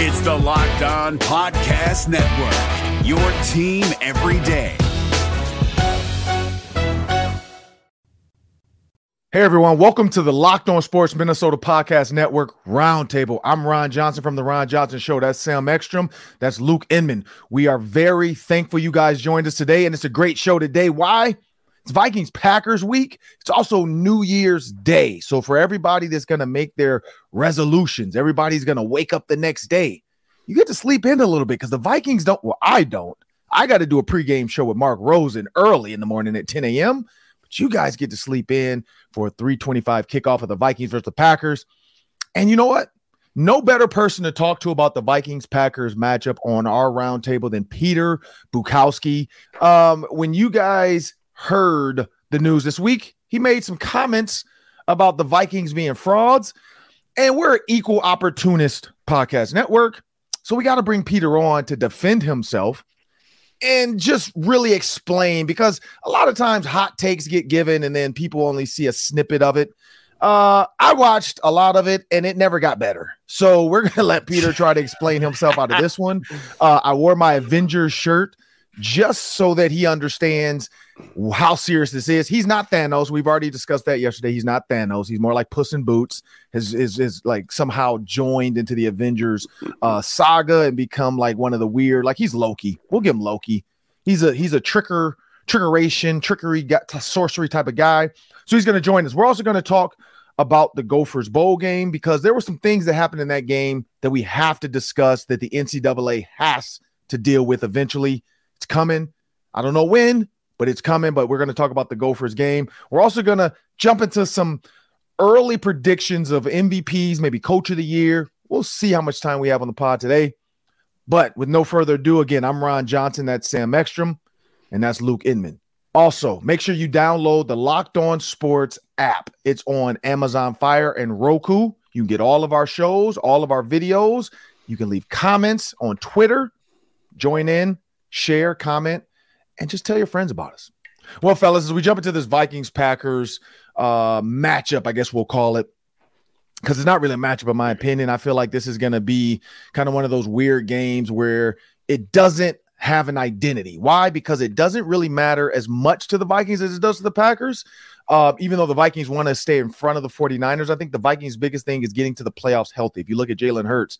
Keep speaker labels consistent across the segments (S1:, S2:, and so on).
S1: It's the Locked On Podcast Network, your team every day.
S2: Hey everyone, welcome to the Locked On Sports Minnesota Podcast Network Roundtable. I'm Ron Johnson from the Ron Johnson Show. That's Sam Ekstrom. That's Luke Inman. We are very thankful you guys joined us today, and it's a great show today. Why? It's Vikings Packers week. It's also New Year's Day. So for everybody that's going to make their resolutions, everybody's going to wake up the next day. You get to sleep in a little bit because the Vikings don't. Well, I don't. I got to do a pregame show with Mark Rosen early in the morning at 10 a.m. But you guys get to sleep in for a 325 kickoff of the Vikings versus the Packers. And you know what? No better person to talk to about the Vikings Packers matchup on our roundtable than Peter Bukowski. Um, when you guys heard the news this week, he made some comments about the Vikings being frauds. And we're an equal opportunist podcast network. So we got to bring Peter on to defend himself and just really explain because a lot of times hot takes get given and then people only see a snippet of it. Uh, I watched a lot of it and it never got better. So we're gonna let Peter try to explain himself out of this one. Uh, I wore my Avengers shirt just so that he understands how serious this is. He's not Thanos. We've already discussed that yesterday. He's not Thanos. He's more like Puss in Boots. His is is like somehow joined into the Avengers uh, saga and become like one of the weird. Like he's Loki. We'll give him Loki. He's a he's a tricker, trickeration, trickery, got sorcery type of guy. So he's going to join us. We're also going to talk about the Gophers bowl game because there were some things that happened in that game that we have to discuss that the NCAA has to deal with eventually. It's coming. I don't know when, but it's coming. But we're going to talk about the Gophers game. We're also going to jump into some early predictions of MVPs, maybe coach of the year. We'll see how much time we have on the pod today. But with no further ado, again, I'm Ron Johnson. That's Sam Ekstrom, and that's Luke Inman. Also, make sure you download the Locked On Sports app. It's on Amazon Fire and Roku. You can get all of our shows, all of our videos. You can leave comments on Twitter. Join in, share, comment, and just tell your friends about us. Well, fellas, as we jump into this Vikings Packers uh, matchup, I guess we'll call it, because it's not really a matchup, in my opinion. I feel like this is going to be kind of one of those weird games where it doesn't have an identity. Why? Because it doesn't really matter as much to the Vikings as it does to the Packers. Uh, even though the Vikings want to stay in front of the 49ers, I think the Vikings' biggest thing is getting to the playoffs healthy. If you look at Jalen Hurts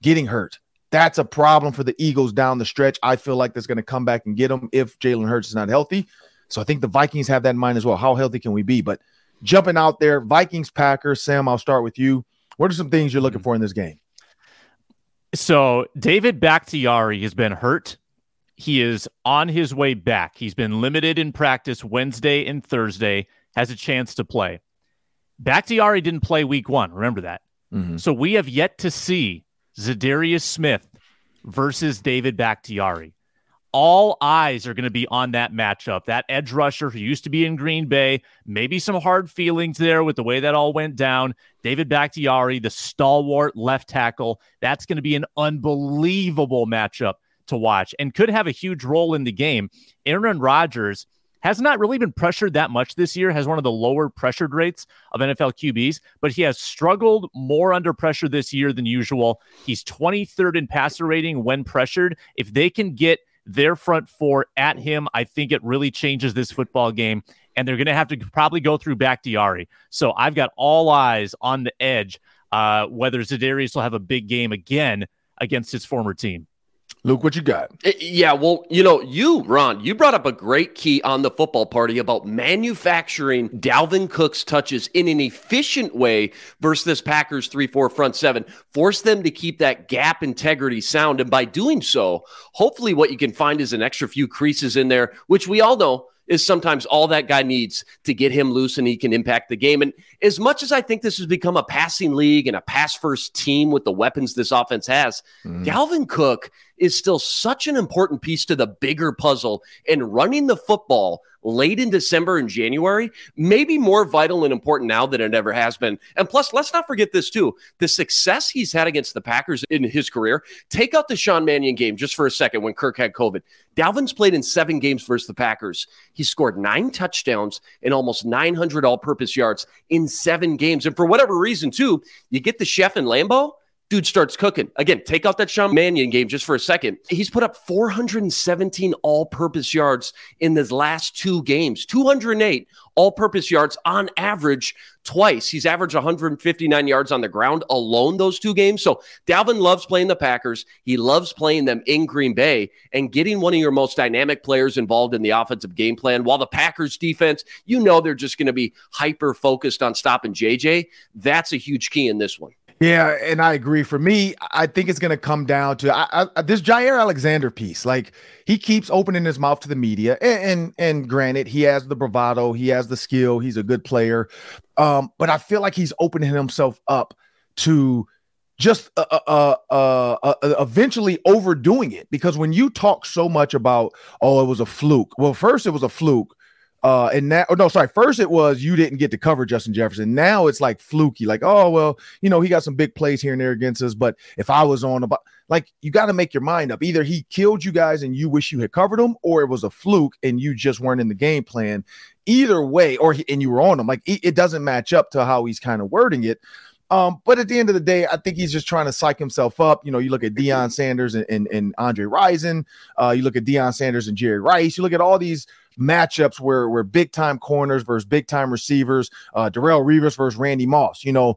S2: getting hurt, that's a problem for the Eagles down the stretch. I feel like that's going to come back and get them if Jalen Hurts is not healthy. So I think the Vikings have that in mind as well. How healthy can we be? But jumping out there, Vikings, Packers. Sam, I'll start with you. What are some things you're looking mm-hmm. for in this game?
S3: So David Bakhtiari has been hurt. He is on his way back. He's been limited in practice Wednesday and Thursday, has a chance to play. Bakhtiari didn't play week one. Remember that. Mm-hmm. So we have yet to see Za'Darius Smith versus David Bakhtiari. All eyes are going to be on that matchup. That edge rusher who used to be in Green Bay, maybe some hard feelings there with the way that all went down. David Bakhtiari, the stalwart left tackle. That's going to be an unbelievable matchup to watch and could have a huge role in the game. Aaron Rodgers has not really been pressured that much this year, has one of the lower pressured rates of NFL QBs, but he has struggled more under pressure this year than usual. He's 23rd in passer rating when pressured. If they can get their front four at him, I think it really changes this football game. And they're going to have to probably go through back Bakhtiari. So I've got all eyes on the edge, uh, whether Za'Darius will have a big game again against his former team.
S2: Luke, what you got?
S4: Eh, yeah, well, you know, you, Ron, you brought up a great key on the football party about manufacturing Dalvin Cook's touches in an efficient way versus this Packers 3 4 front seven. Force them to keep that gap integrity sound. And by doing so, hopefully, what you can find is an extra few creases in there, which we all know is sometimes all that guy needs to get him loose and he can impact the game. And as much as I think this has become a passing league and a pass first team with the weapons this offense has, mm. Dalvin Cook is still such an important piece to the bigger puzzle. And running the football late in December and January maybe more vital and important now than it ever has been. And plus, let's not forget this too the success he's had against the Packers in his career. Take out the Sean Mannion game just for a second when Kirk had COVID. Dalvin's played in seven games versus the Packers. He scored nine touchdowns and almost 900 all purpose yards in seven games. And for whatever reason, too, you get the chef and Lambeau dude starts cooking. Again, take out that Sean Mannion game just for a second. He's put up 417 all purpose yards in his last two games, 208 all purpose yards on average twice. He's averaged 159 yards on the ground alone those two games. So Dalvin loves playing the Packers. He loves playing them in Green Bay and getting one of your most dynamic players involved in the offensive game plan. While the Packers defense, you know, they're just going to be hyper focused on stopping JJ. That's a huge key in this one.
S2: Yeah, and I agree. For me, I think it's going to come down to I, I, this Jaire Alexander piece. Like he keeps opening his mouth to the media, and, and, and granted, he has the bravado, he has the skill, he's a good player. Um, but I feel like he's opening himself up to just uh, uh, uh, uh, eventually overdoing it because when you talk so much about oh it was a fluke well first it was a fluke uh, and now, oh, no, sorry. First, it was you didn't get to cover Justin Jefferson. Now it's like fluky, like, oh, well, you know, he got some big plays here and there against us. But if I was on about, like, you got to make your mind up. Either he killed you guys and you wish you had covered him, or it was a fluke and you just weren't in the game plan. Either way, or he, and you were on him. Like, it, it doesn't match up to how he's kind of wording it. Um, but at the end of the day, I think he's just trying to psych himself up. You know, you look at Deion Sanders and, and, and Andre Rison, uh, you look at Deion Sanders and Jerry Rice, you look at all these matchups where where big time corners versus big time receivers, uh, Darrelle Revis versus Randy Moss. You know,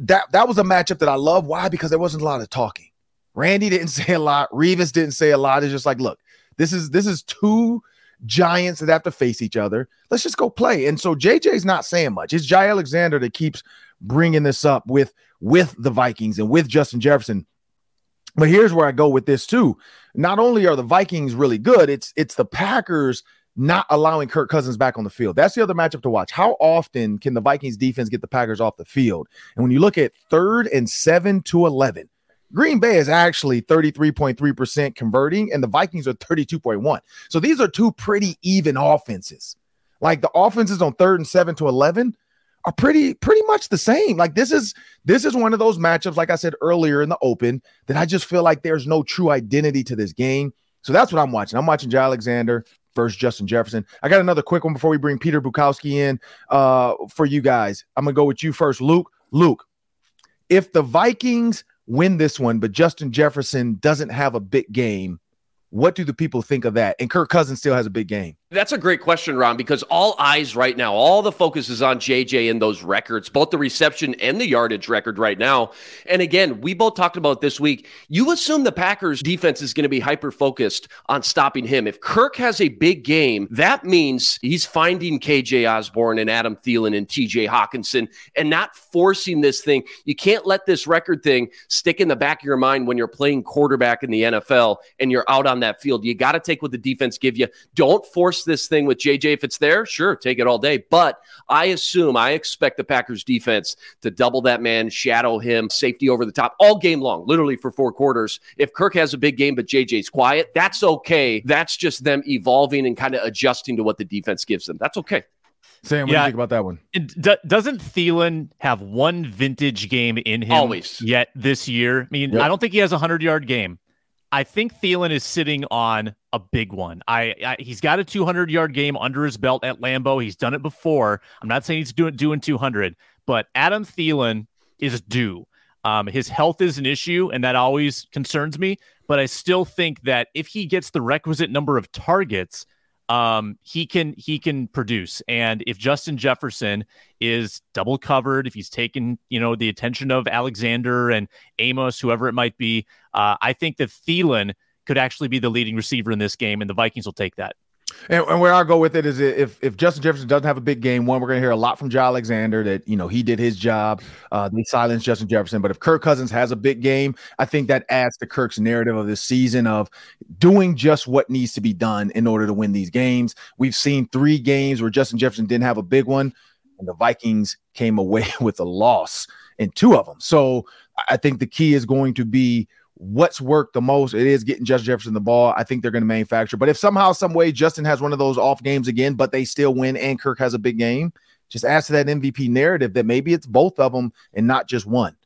S2: that that was a matchup that I love. Why? Because there wasn't a lot of talking. Randy didn't say a lot. Revis didn't say a lot. It's just like, look, this is this is two giants that have to face each other. Let's just go play. And so JJ's not saying much. It's Jaire Alexander that keeps bringing this up with with the Vikings and with Justin Jefferson. But here's where I go with this too. Not only are the Vikings really good, it's it's the Packers not allowing Kirk Cousins back on the field. That's the other matchup to watch. How often can the Vikings defense get the Packers off the field? And when you look at third and seven to 11, Green Bay is actually 33.3% converting, and the Vikings are 32.1. So these are two pretty even offenses. Like the offenses on third and seven to 11 are pretty pretty much the same. Like this is this is one of those matchups, like I said earlier in the open, that I just feel like there's no true identity to this game. So that's what I'm watching. I'm watching Jay Alexander versus Justin Jefferson. I got another quick one before we bring Peter Bukowski in uh, for you guys. I'm gonna go with you first, Luke. Luke, if the Vikings win this one, but Justin Jefferson doesn't have a big game, what do the people think of that? And Kirk Cousins still has a big game.
S4: That's a great question, Ron, because all eyes right now, all the focus is on JJ and those records, both the reception and the yardage record right now. And again, we both talked about this week. You assume the Packers defense is going to be hyper focused on stopping him. If Kirk has a big game, that means he's finding KJ Osborn and Adam Thielen and TJ Hockenson and not forcing this thing. You can't let this record thing stick in the back of your mind when you're playing quarterback in the NFL and you're out on that field. You got to take what the defense give you. Don't force this thing with JJ if it's there, sure, take it all day. But I assume, I expect the Packers defense to double that man, shadow him, safety over the top all game long, literally for four quarters. If Kirk has a big game, but JJ's quiet, that's okay. That's just them evolving and kind of adjusting to what the defense gives them. That's okay.
S2: Sam, what yeah, do you think about that one?
S3: D- doesn't Thielen have one vintage game in him
S4: Always.
S3: yet this year? I mean, yep. I don't think he has a 100 yard game. I think Thielen is sitting on a big one. I, I, he's got a 200 yard game under his belt at Lambeau. He's done it before. I'm not saying he's doing doing 200, but Adam Thielen is due. Um, his health is an issue, and that always concerns me. But I still think that if he gets the requisite number of targets, um, he can he can produce. And if Justin Jefferson is double covered, if he's taken you know the attention of Alexander and Amos, whoever it might be, uh, I think that Thielen could actually be the leading receiver in this game, and the Vikings will take that.
S2: And, and, where I go with it is if if Justin Jefferson doesn't have a big game, one, we're going to hear a lot from Jay Alexander that you know he did his job. Uh, they silenced Justin Jefferson. But if Kirk Cousins has a big game, I think that adds to Kirk's narrative of this season of doing just what needs to be done in order to win these games. We've seen three games where Justin Jefferson didn't have a big one, and the Vikings came away with a loss in two of them. So I think the key is going to be what's worked the most, it is getting Justin Jefferson the ball. I think they're going to manufacture. But if somehow, some way, Justin has one of those off games again, but they still win, and Kirk has a big game, just add to that MVP narrative that maybe it's both of them and not just one.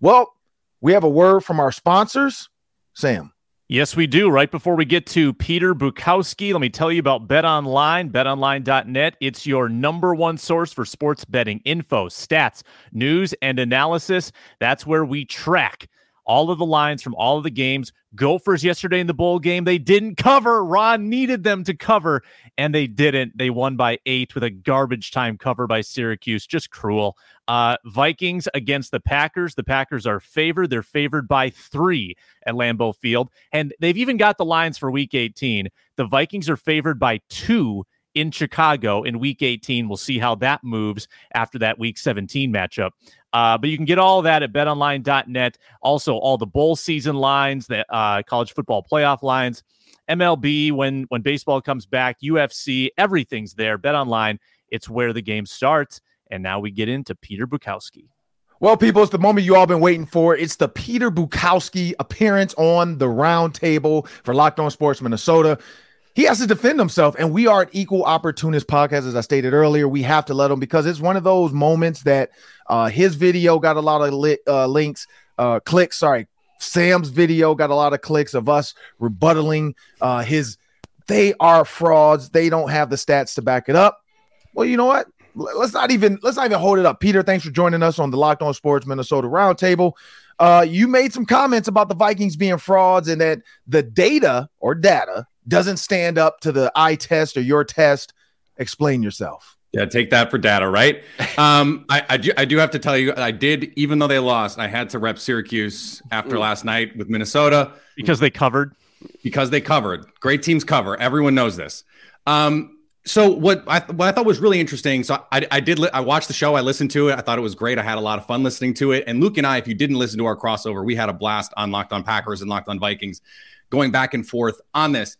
S2: Well, we have a word from our sponsors, Sam.
S3: Yes, we do. Right before we get to Peter Bukowski, let me tell you about Bet Online, betonline.net. It's your number one source for sports betting info, stats, news, and analysis. That's where we track all of the lines from all of the games. Gophers yesterday in the bowl game, they didn't cover. Ron needed them to cover, and they didn't. They won by eight with a garbage time cover by Syracuse. Just cruel. Uh, Vikings against the Packers. The Packers are favored. They're favored by three at Lambeau Field. And they've even got the lines for week 18. The Vikings are favored by two in Chicago in week 18. We'll see how that moves after that week 17 matchup. Uh, but you can get all that at betonline.net. Also, all the bowl season lines, the uh, college football playoff lines, MLB when when baseball comes back, UFC, everything's there. BetOnline, it's where the game starts. And now we get into Peter Bukowski.
S2: Well, people, it's the moment you all been waiting for. It's the Peter Bukowski appearance on the round table for Locked On Sports Minnesota. He has to defend himself, and we are an equal opportunist podcast, as I stated earlier. We have to let him because it's one of those moments that uh, his video got a lot of li- uh, links, uh, clicks. Sorry, Sam's video got a lot of clicks of us rebuttaling uh, his. They are frauds. They don't have the stats to back it up. Well, you know what? let's not even let's not even hold it up. Peter, thanks for joining us on the Locked On Sports Minnesota Roundtable. Uh, you made some comments about the Vikings being frauds and that the data or data doesn't stand up to the eye test or your test. Explain yourself.
S5: Yeah, take that for data, right? Um, I, I do, I do have to tell you, I did, even though they lost, I had to rep Syracuse after last night with Minnesota
S3: because they covered.
S5: Because they covered. Great teams cover. Everyone knows this. Um, so what I, what I thought was really interesting. So I, I did li- I watched the show. I listened to it. I thought it was great. I had a lot of fun listening to it. And Luke and I, if you didn't listen to our crossover, we had a blast on Locked On Packers and Locked On Vikings, going back and forth on this.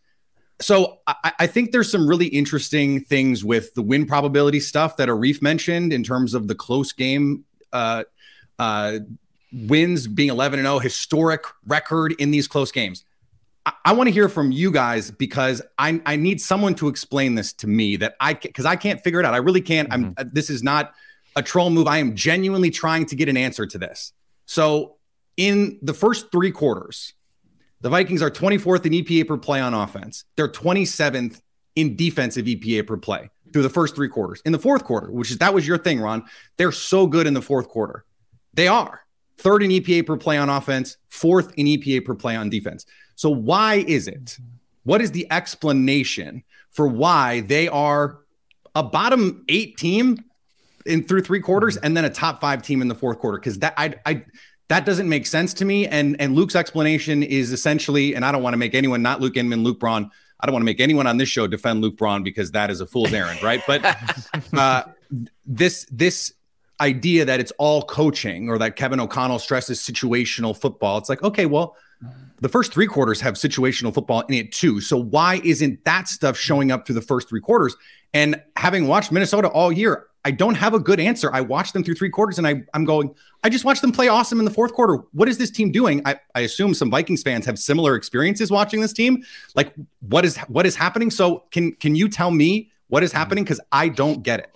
S5: So I, I think there's some really interesting things with the win probability stuff that Arif mentioned in terms of the close game uh, uh, wins being 11 and 0, historic record in these close games. I, want to hear from you guys because I, I need someone to explain this to me that I because I can't figure it out. I really can't. Mm-hmm. I'm this is not a troll move. I am genuinely trying to get an answer to this. So in the first three quarters, the Vikings are 24th in EPA per play on offense. They're 27th in defensive EPA per play through the first three quarters. In the fourth quarter, which is that was your thing, Ron. They're so good in the fourth quarter. They are third in EPA per play on offense, fourth in EPA per play on defense. So, why is it? What is the explanation for why they are a bottom eight team in through three quarters mm-hmm. and then a top five team in the fourth quarter? Because that I, I that doesn't make sense to me. And and Luke's explanation is essentially, and I don't want to make anyone not Luke Inman, Luke Braun. I don't want to make anyone on this show defend Luke Braun because that is a fool's errand, right? But uh, this this idea that it's all coaching or that Kevin O'Connell stresses situational football. It's like, okay, well, the first three quarters have situational football in it too. So why isn't that stuff showing up through the first three quarters? And having watched Minnesota all year, I don't have a good answer. I watched them through three quarters and I, I'm going, I just watched them play awesome in the fourth quarter. What is this team doing? I, I assume some Vikings fans have similar experiences watching this team. Like what is what is happening? So can can you tell me what is happening? Because I don't get it.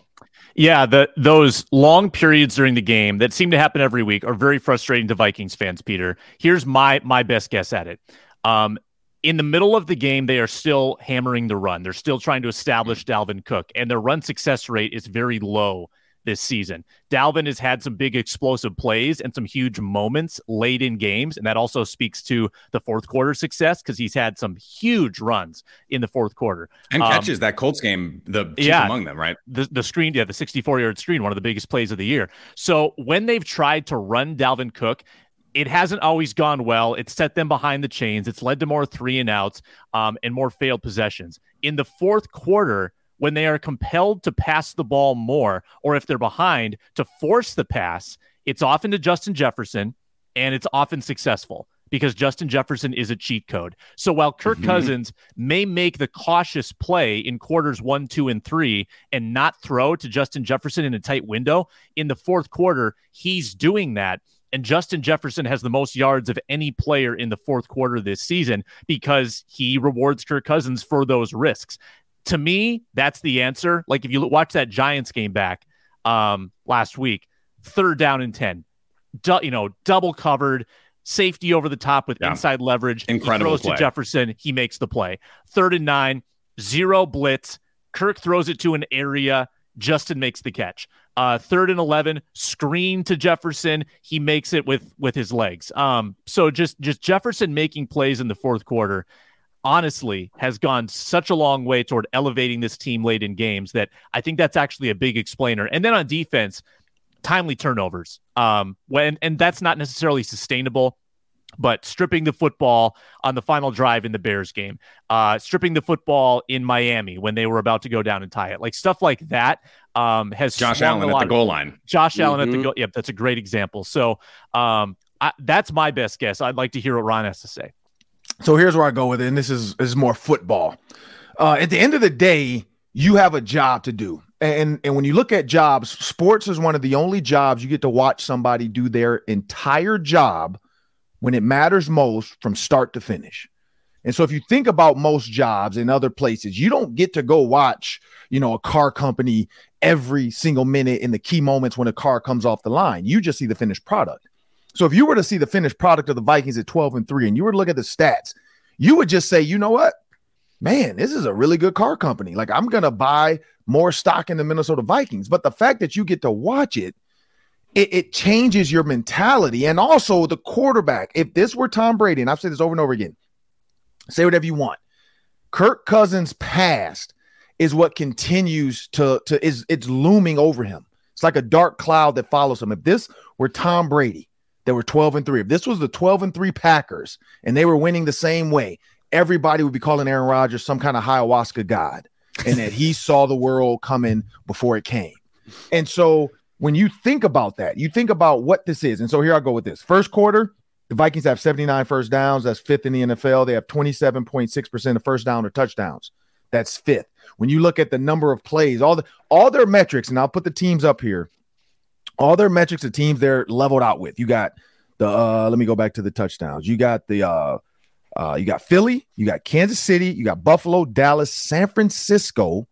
S3: Yeah, the those long periods during the game that seem to happen every week are very frustrating to Vikings fans, Peter. Here's my my best guess at it. Um, in the middle of the game, they are still hammering the run. They're still trying to establish Dalvin Cook, and their run success rate is very low this season. Dalvin has had some big explosive plays and some huge moments late in games. And that also speaks to the fourth quarter success because he's had some huge runs in the fourth quarter.
S5: And um, catches that Colts game, the yeah, among them, right?
S3: The, the screen, yeah, the 64 yard screen, one of the biggest plays of the year. So when they've tried to run Dalvin Cook, it hasn't always gone well. It's set them behind the chains. It's led to more three and outs um, and more failed possessions. In the fourth quarter, when they are compelled to pass the ball more, or if they're behind to force the pass, it's often to Justin Jefferson and it's often successful because Justin Jefferson is a cheat code. So while Kirk mm-hmm. Cousins may make the cautious play in quarters one, two, and three and not throw to Justin Jefferson in a tight window, in the fourth quarter, he's doing that. And Justin Jefferson has the most yards of any player in the fourth quarter this season because he rewards Kirk Cousins for those risks to me, that's the answer. Like if you watch that Giants game back um, last week, third down and 10, du- you know, double covered, safety over the top with yeah. inside leverage.
S5: Incredible.
S3: He throws
S5: play.
S3: to Jefferson. He makes the play. Third and nine, zero blitz. Kirk throws it to an area. Justin makes the catch. Uh, third and eleven, screen to Jefferson. He makes it with with his legs. Um, so just just Jefferson making plays in the fourth quarter honestly has gone such a long way toward elevating this team late in games that I think that's actually a big explainer. And then on defense, timely turnovers. Um, when and that's not necessarily sustainable but stripping the football on the final drive in the Bears game, uh, stripping the football in Miami when they were about to go down and tie it, like stuff like that, um, has
S5: Josh Allen at the goal line.
S3: Josh mm-hmm. Allen at the goal. Yep, that's a great example. So um, I, that's my best guess. I'd like to hear what Ron has to say.
S2: So here's where I go with it, and this is is more football. Uh, at the end of the day, you have a job to do. And and when you look at jobs, sports is one of the only jobs you get to watch somebody do their entire job when it matters most from start to finish. And so if you think about most jobs in other places, you don't get to go watch, you know, a car company every single minute in the key moments when a car comes off the line. You just see the finished product. So if you were to see the finished product of the Vikings at 12 and 3 and you were to look at the stats, you would just say, "You know what? Man, this is a really good car company. Like I'm going to buy more stock in the Minnesota Vikings." But the fact that you get to watch it it, it, changes your mentality. And also the quarterback. If this were Tom Brady, and I've said this over and over again, say whatever you want. Kirk Cousins' past is what continues to, to is it's looming over him. It's like a dark cloud that follows him. If this were Tom Brady, they were 12 and 3. If this was the 12 and 3 Packers and they were winning the same way, everybody would be calling Aaron Rodgers some kind of ayahuasca god and that he saw the world coming before it came. And so when you think about that, you think about what this is. And so here I go with this. First quarter, the Vikings have 79 first downs. That's fifth in the NFL. They have 27.6% of first down or touchdowns. That's fifth. When you look at the number of plays, all the all their metrics, and I'll put the teams up here. All their metrics, of teams they're leveled out with. You got the uh let me go back to the touchdowns. You got the uh uh you got Philly, you got Kansas City, you got Buffalo, Dallas, San Francisco,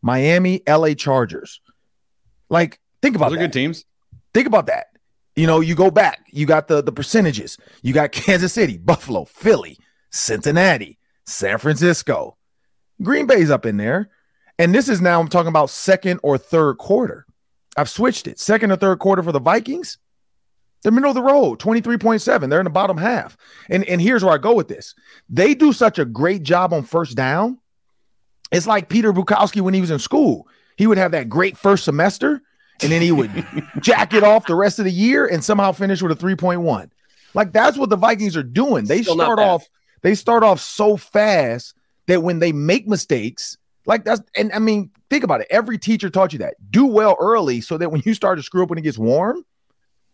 S2: Miami, LA Chargers. Like Think about
S5: Those
S2: that.
S5: are good teams.
S2: Think about that. You know, you go back, you got the the percentages. You got Kansas City, Buffalo, Philly, Cincinnati, San Francisco. Green Bay's up in there. And this is now I'm talking about second or third quarter. I've switched it. Second or third quarter for the Vikings. They're middle of the road, 23.7. They're in the bottom half. And, and here's where I go with this. They do such a great job on first down. It's like Peter Bukowski when he was in school. He would have that great first semester and then he would jack it off the rest of the year and somehow finish with a 3.1. Like that's what the Vikings are doing. They Still start off they start off so fast that when they make mistakes, like that's and I mean, think about it. Every teacher taught you that. Do well early so that when you start to screw up when it gets warm,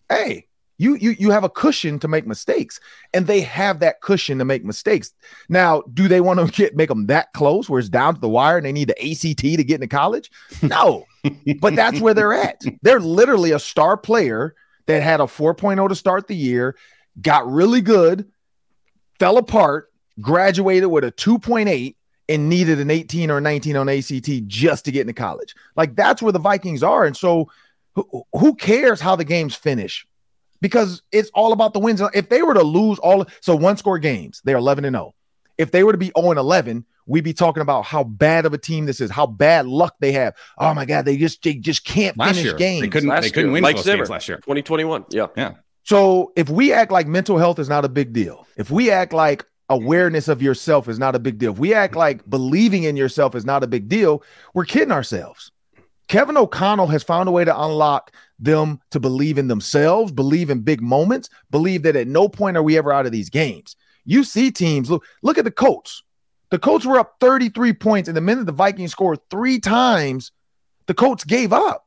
S2: hey, you you you have a cushion to make mistakes, and they have that cushion to make mistakes. Now, do they want to get make them that close where it's down to the wire and they need the ACT to get into college? No, but that's where they're at. They're literally a star player that had a 4.0 to start the year, got really good, fell apart, graduated with a 2.8 and needed an 18 or 19 on ACT just to get into college. Like that's where the Vikings are. And so who, who cares how the games finish? because it's all about the wins. If they were to lose all, so one score games, they're 11 and 0. If they were to be 0 and 11, we'd be talking about how bad of a team this is, how bad luck they have. Oh my God, they just they just can't last finish
S5: year,
S2: games.
S5: They couldn't, last they couldn't year. win Mike games last year.
S4: 2021. Yeah.
S5: Yeah.
S2: So if we act like mental health is not a big deal, if we act like awareness of yourself is not a big deal, if we act like believing in yourself is not a big deal, we're kidding ourselves. Kevin O'Connell has found a way to unlock them to believe in themselves, believe in big moments, believe that at no point are we ever out of these games. You see teams look look at the Colts. The Colts were up 33 points, and the minute the Vikings scored three times, the Colts gave up.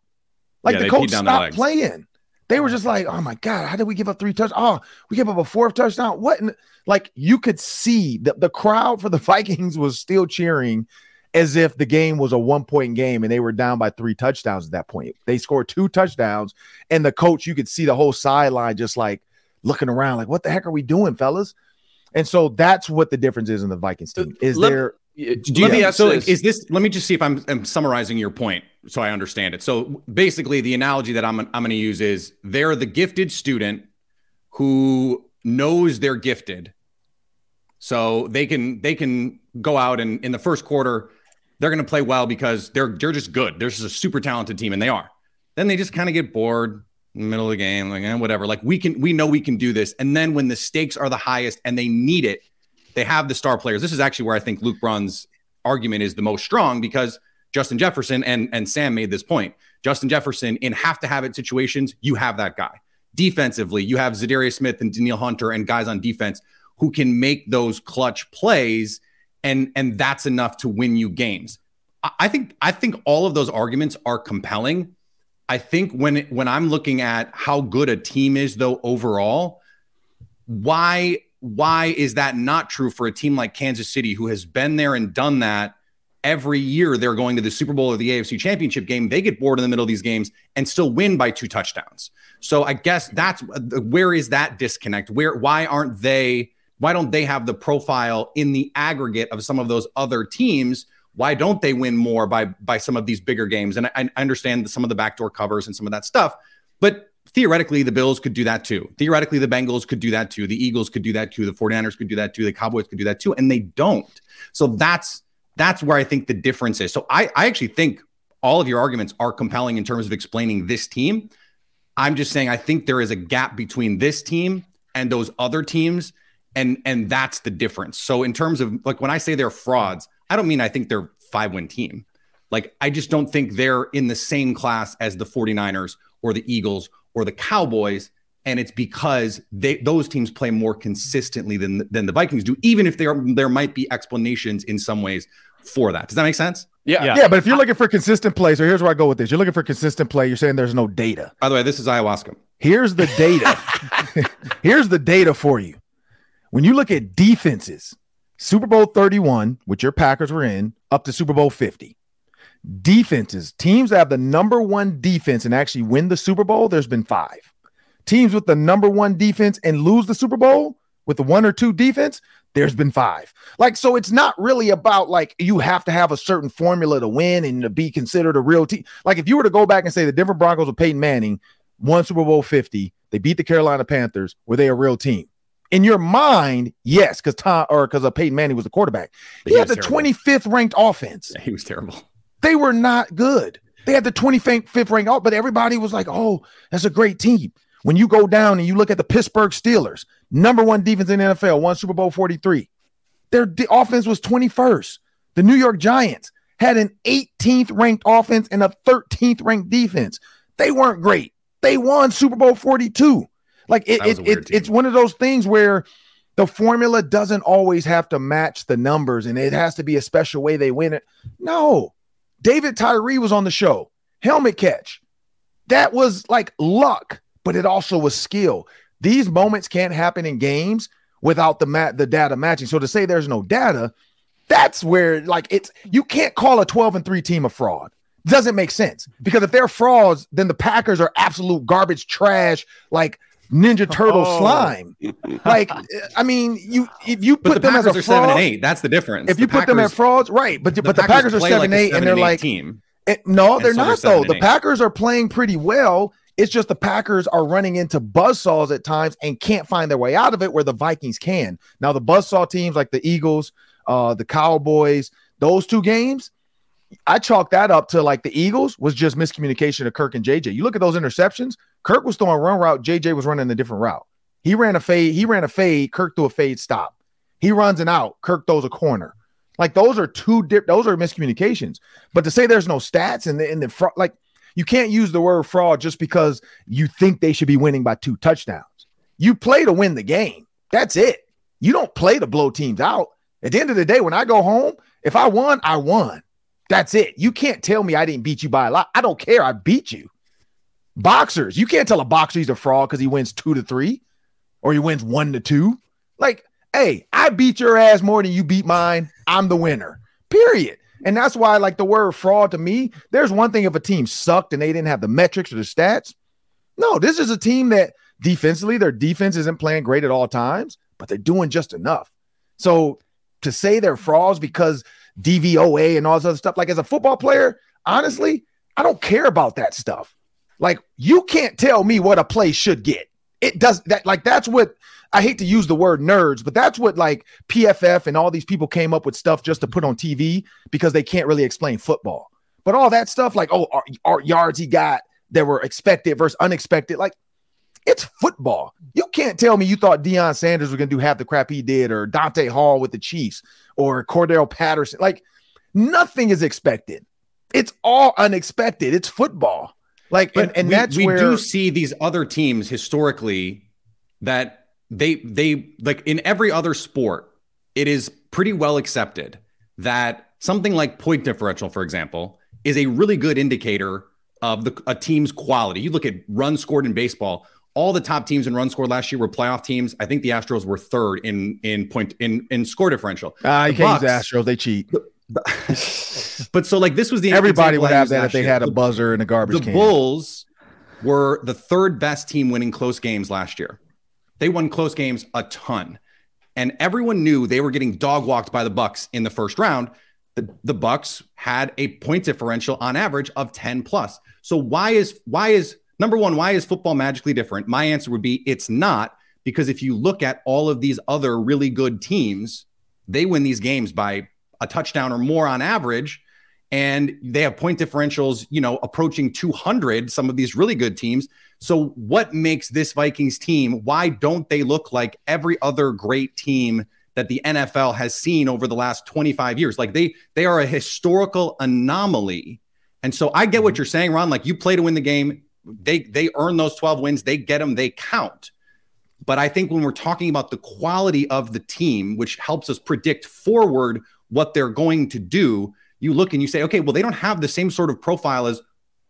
S2: Like yeah, the Colts stopped playing. They were just like, oh my God, how did we give up three touchdowns? Oh, we gave up a fourth touchdown. What? Like you could see the, the crowd for the Vikings was still cheering as if the game was a one point game and they were down by three touchdowns at that point. They scored two touchdowns, and the coach, you could see the whole sideline just like looking around, like, what the heck are we doing, fellas? And so that's what the difference is in the Vikings team. Is let, there
S5: let me ask so this. is this let me just see if I'm, I'm, summarizing your point so I understand it. So basically the analogy that I'm I'm going to use is they're the gifted student who knows they're gifted. So they can they can go out and in the first quarter they're going to play well because they're they're just good. They're just a super talented team, and they are. Then they just kind of get bored in the middle of the game, like eh, whatever. Like we can, we know we can do this. And then when the stakes are the highest and they need it, they have the star players. This is actually where I think Luke Braun's argument is the most strong because Justin Jefferson and and Sam made this point. Justin Jefferson in have to have it situations, you have that guy. Defensively, you have Za'Darius Smith and Danielle Hunter and guys on defense who can make those clutch plays, and and that's enough to win you games. I, I think I think all of those arguments are compelling. I think when when I'm looking at how good a team is though overall, why why is that not true for a team like Kansas City who has been there and done that every year they're going to the Super Bowl or the AFC Championship game, they get bored in the middle of these games and still win by two touchdowns. So I guess that's where is that disconnect? Where why aren't they why don't they have the profile in the aggregate of some of those other teams? Why don't they win more by by some of these bigger games? And I, I understand some of the backdoor covers and some of that stuff, but theoretically the Bills could do that too. Theoretically the Bengals could do that too. The Eagles could do that too. The 49ers could do that too. The Cowboys could do that too and they don't. So that's that's where I think the difference is. So I, I actually think all of your arguments are compelling in terms of explaining this team. I'm just saying I think there is a gap between this team and those other teams, and and that's the difference. So in terms of like when I say they're frauds, I don't mean I think they're five win team. Like I just don't think they're in the same class as the 49ers or the Eagles or the Cowboys. And it's because they those teams play more consistently than than the Vikings do, even if there there might be explanations in some ways for that. Does that make sense?
S2: Yeah. Yeah. yeah but if you're looking for consistent play, so here's where I go with this. You're looking for consistent play. You're saying there's no data.
S5: By the way, this is ayahuasca.
S2: Here's the data. here's the data for you. When you look at defenses, Super Bowl 31, which your Packers were in, up to Super Bowl 50. Defenses, teams that have the number one defense and actually win the Super Bowl, there's been five. Teams with the number one defense and lose the Super Bowl with the one or two defense, there's been five. Like, so it's not really about like you have to have a certain formula to win and to be considered a real team. Like, if you were to go back and say the Denver Broncos with Peyton Manning won Super Bowl 50, they beat the Carolina Panthers, were they a real team? In your mind, yes, because Tom or because of uh, Peyton Manning was the quarterback. He, he had the terrible. 25th ranked offense.
S5: Yeah, he was terrible.
S2: They were not good. They had the 25th ranked out, but everybody was like, oh, that's a great team. When you go down and you look at the Pittsburgh Steelers, number one defense in the NFL, won Super Bowl 43. Their de- offense was 21st. The New York Giants had an 18th ranked offense and a 13th ranked defense. They weren't great. They won Super Bowl 42. Like it, it, it it's one of those things where the formula doesn't always have to match the numbers and it has to be a special way they win it. No. David Tyree was on the show. Helmet catch. That was like luck but it also was skill. These moments can't happen in games without the mat the data matching. So to say there's no data, that's where like it's you can't call a 12 and 3 team a fraud. Doesn't make sense because if they're frauds, then the Packers are absolute garbage trash, like Ninja Turtle oh. slime. Like, I mean, you if you put
S5: the
S2: them
S5: Packers
S2: as a
S5: fraud,
S2: seven
S5: and eight, that's the difference.
S2: If you
S5: the
S2: put
S5: Packers,
S2: them as frauds, right? But the but the Packers, Packers are seven, like eight, and they're like
S5: team.
S2: It, no, they're not though. The Packers are playing pretty well. It's just the Packers are running into buzzsaws at times and can't find their way out of it where the Vikings can. Now, the buzzsaw teams like the Eagles, uh, the Cowboys, those two games, I chalk that up to like the Eagles was just miscommunication of Kirk and JJ. You look at those interceptions, Kirk was throwing run route, JJ was running a different route. He ran a fade, he ran a fade, Kirk threw a fade stop. He runs an out, Kirk throws a corner. Like those are two dip, those are miscommunications. But to say there's no stats and the in the front, like you can't use the word fraud just because you think they should be winning by two touchdowns. You play to win the game. That's it. You don't play to blow teams out. At the end of the day, when I go home, if I won, I won. That's it. You can't tell me I didn't beat you by a lot. I don't care. I beat you. Boxers, you can't tell a boxer he's a fraud because he wins two to three or he wins one to two. Like, hey, I beat your ass more than you beat mine. I'm the winner. Period. And that's why, like the word fraud to me, there's one thing if a team sucked and they didn't have the metrics or the stats. No, this is a team that defensively, their defense isn't playing great at all times, but they're doing just enough. So to say they're frauds because DVOA and all this other stuff, like as a football player, honestly, I don't care about that stuff. Like you can't tell me what a play should get. It does that, like that's what I hate to use the word nerds, but that's what like PFF and all these people came up with stuff just to put on TV because they can't really explain football. But all that stuff, like, oh, our, our yards he got that were expected versus unexpected, like it's football. You can't tell me you thought Deion Sanders was going to do half the crap he did, or Dante Hall with the Chiefs, or Cordell Patterson. Like nothing is expected. It's all unexpected. It's football. Like, and, and
S5: we,
S2: that's
S5: we
S2: where
S5: do see these other teams historically that they they like in every other sport, it is pretty well accepted that something like point differential, for example, is a really good indicator of the a team's quality. You look at runs scored in baseball. All the top teams in runs scored last year were playoff teams. I think the Astros were third in in point in in score differential.
S2: Ah, you
S5: The
S2: can't use
S5: Bucks-
S2: the Astros. They cheat.
S5: but so like this was the
S2: Everybody would have that if they
S5: year.
S2: had a buzzer and a garbage
S5: the
S2: can.
S5: Bulls were the third best team winning close games last year. They won close games a ton. And everyone knew they were getting dog walked by the Bucks in the first round. The, the Bucks had a point differential on average of 10 plus. So why is why is number one, why is football magically different? My answer would be it's not because if you look at all of these other really good teams, they win these games by a touchdown or more on average and they have point differentials, you know, approaching 200, some of these really good teams. So, what makes this Vikings team? Why don't they look like every other great team that the NFL has seen over the last 25 years? Like they they are a historical anomaly. And so I get what mm-hmm. you're saying, Ron. Like you play to win the game. They they earn those 12 wins, they get them, they count. But I think when we're talking about the quality of the team, which helps us predict forward what they're going to do, you look and you say, okay, well, they don't have the same sort of profile as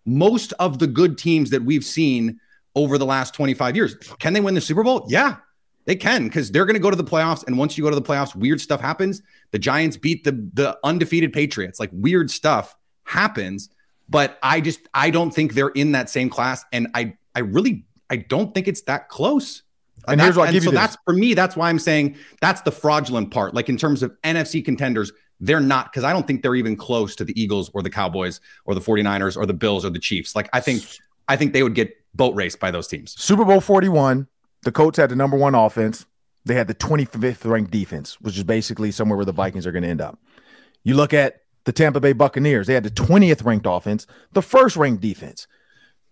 S5: most of the good teams that we've seen over the last 25 years. Can they win the Super Bowl? Yeah, they can because they're going to go to the playoffs. And once you go to the playoffs, weird stuff happens. The Giants beat the, the undefeated Patriots. Like weird stuff happens. But I just, I don't think they're in that same class. And I, I really, I don't think it's that close.
S2: And
S5: That-
S2: here's what I'll give
S5: so
S2: you this.
S5: that's for me, that's why I'm saying that's the fraudulent part. Like in terms of NFC contenders, they're not because I don't think they're even close to the Eagles or the Cowboys or the 49ers or the Bills or the Chiefs. Like I think I think they would get boat raced by those teams.
S2: Super Bowl 41, the Colts had the number one offense. They had the 25th ranked defense, which is basically somewhere where the Vikings are going to end up. You look at the Tampa Bay Buccaneers, they had the 20th ranked offense, the first ranked defense.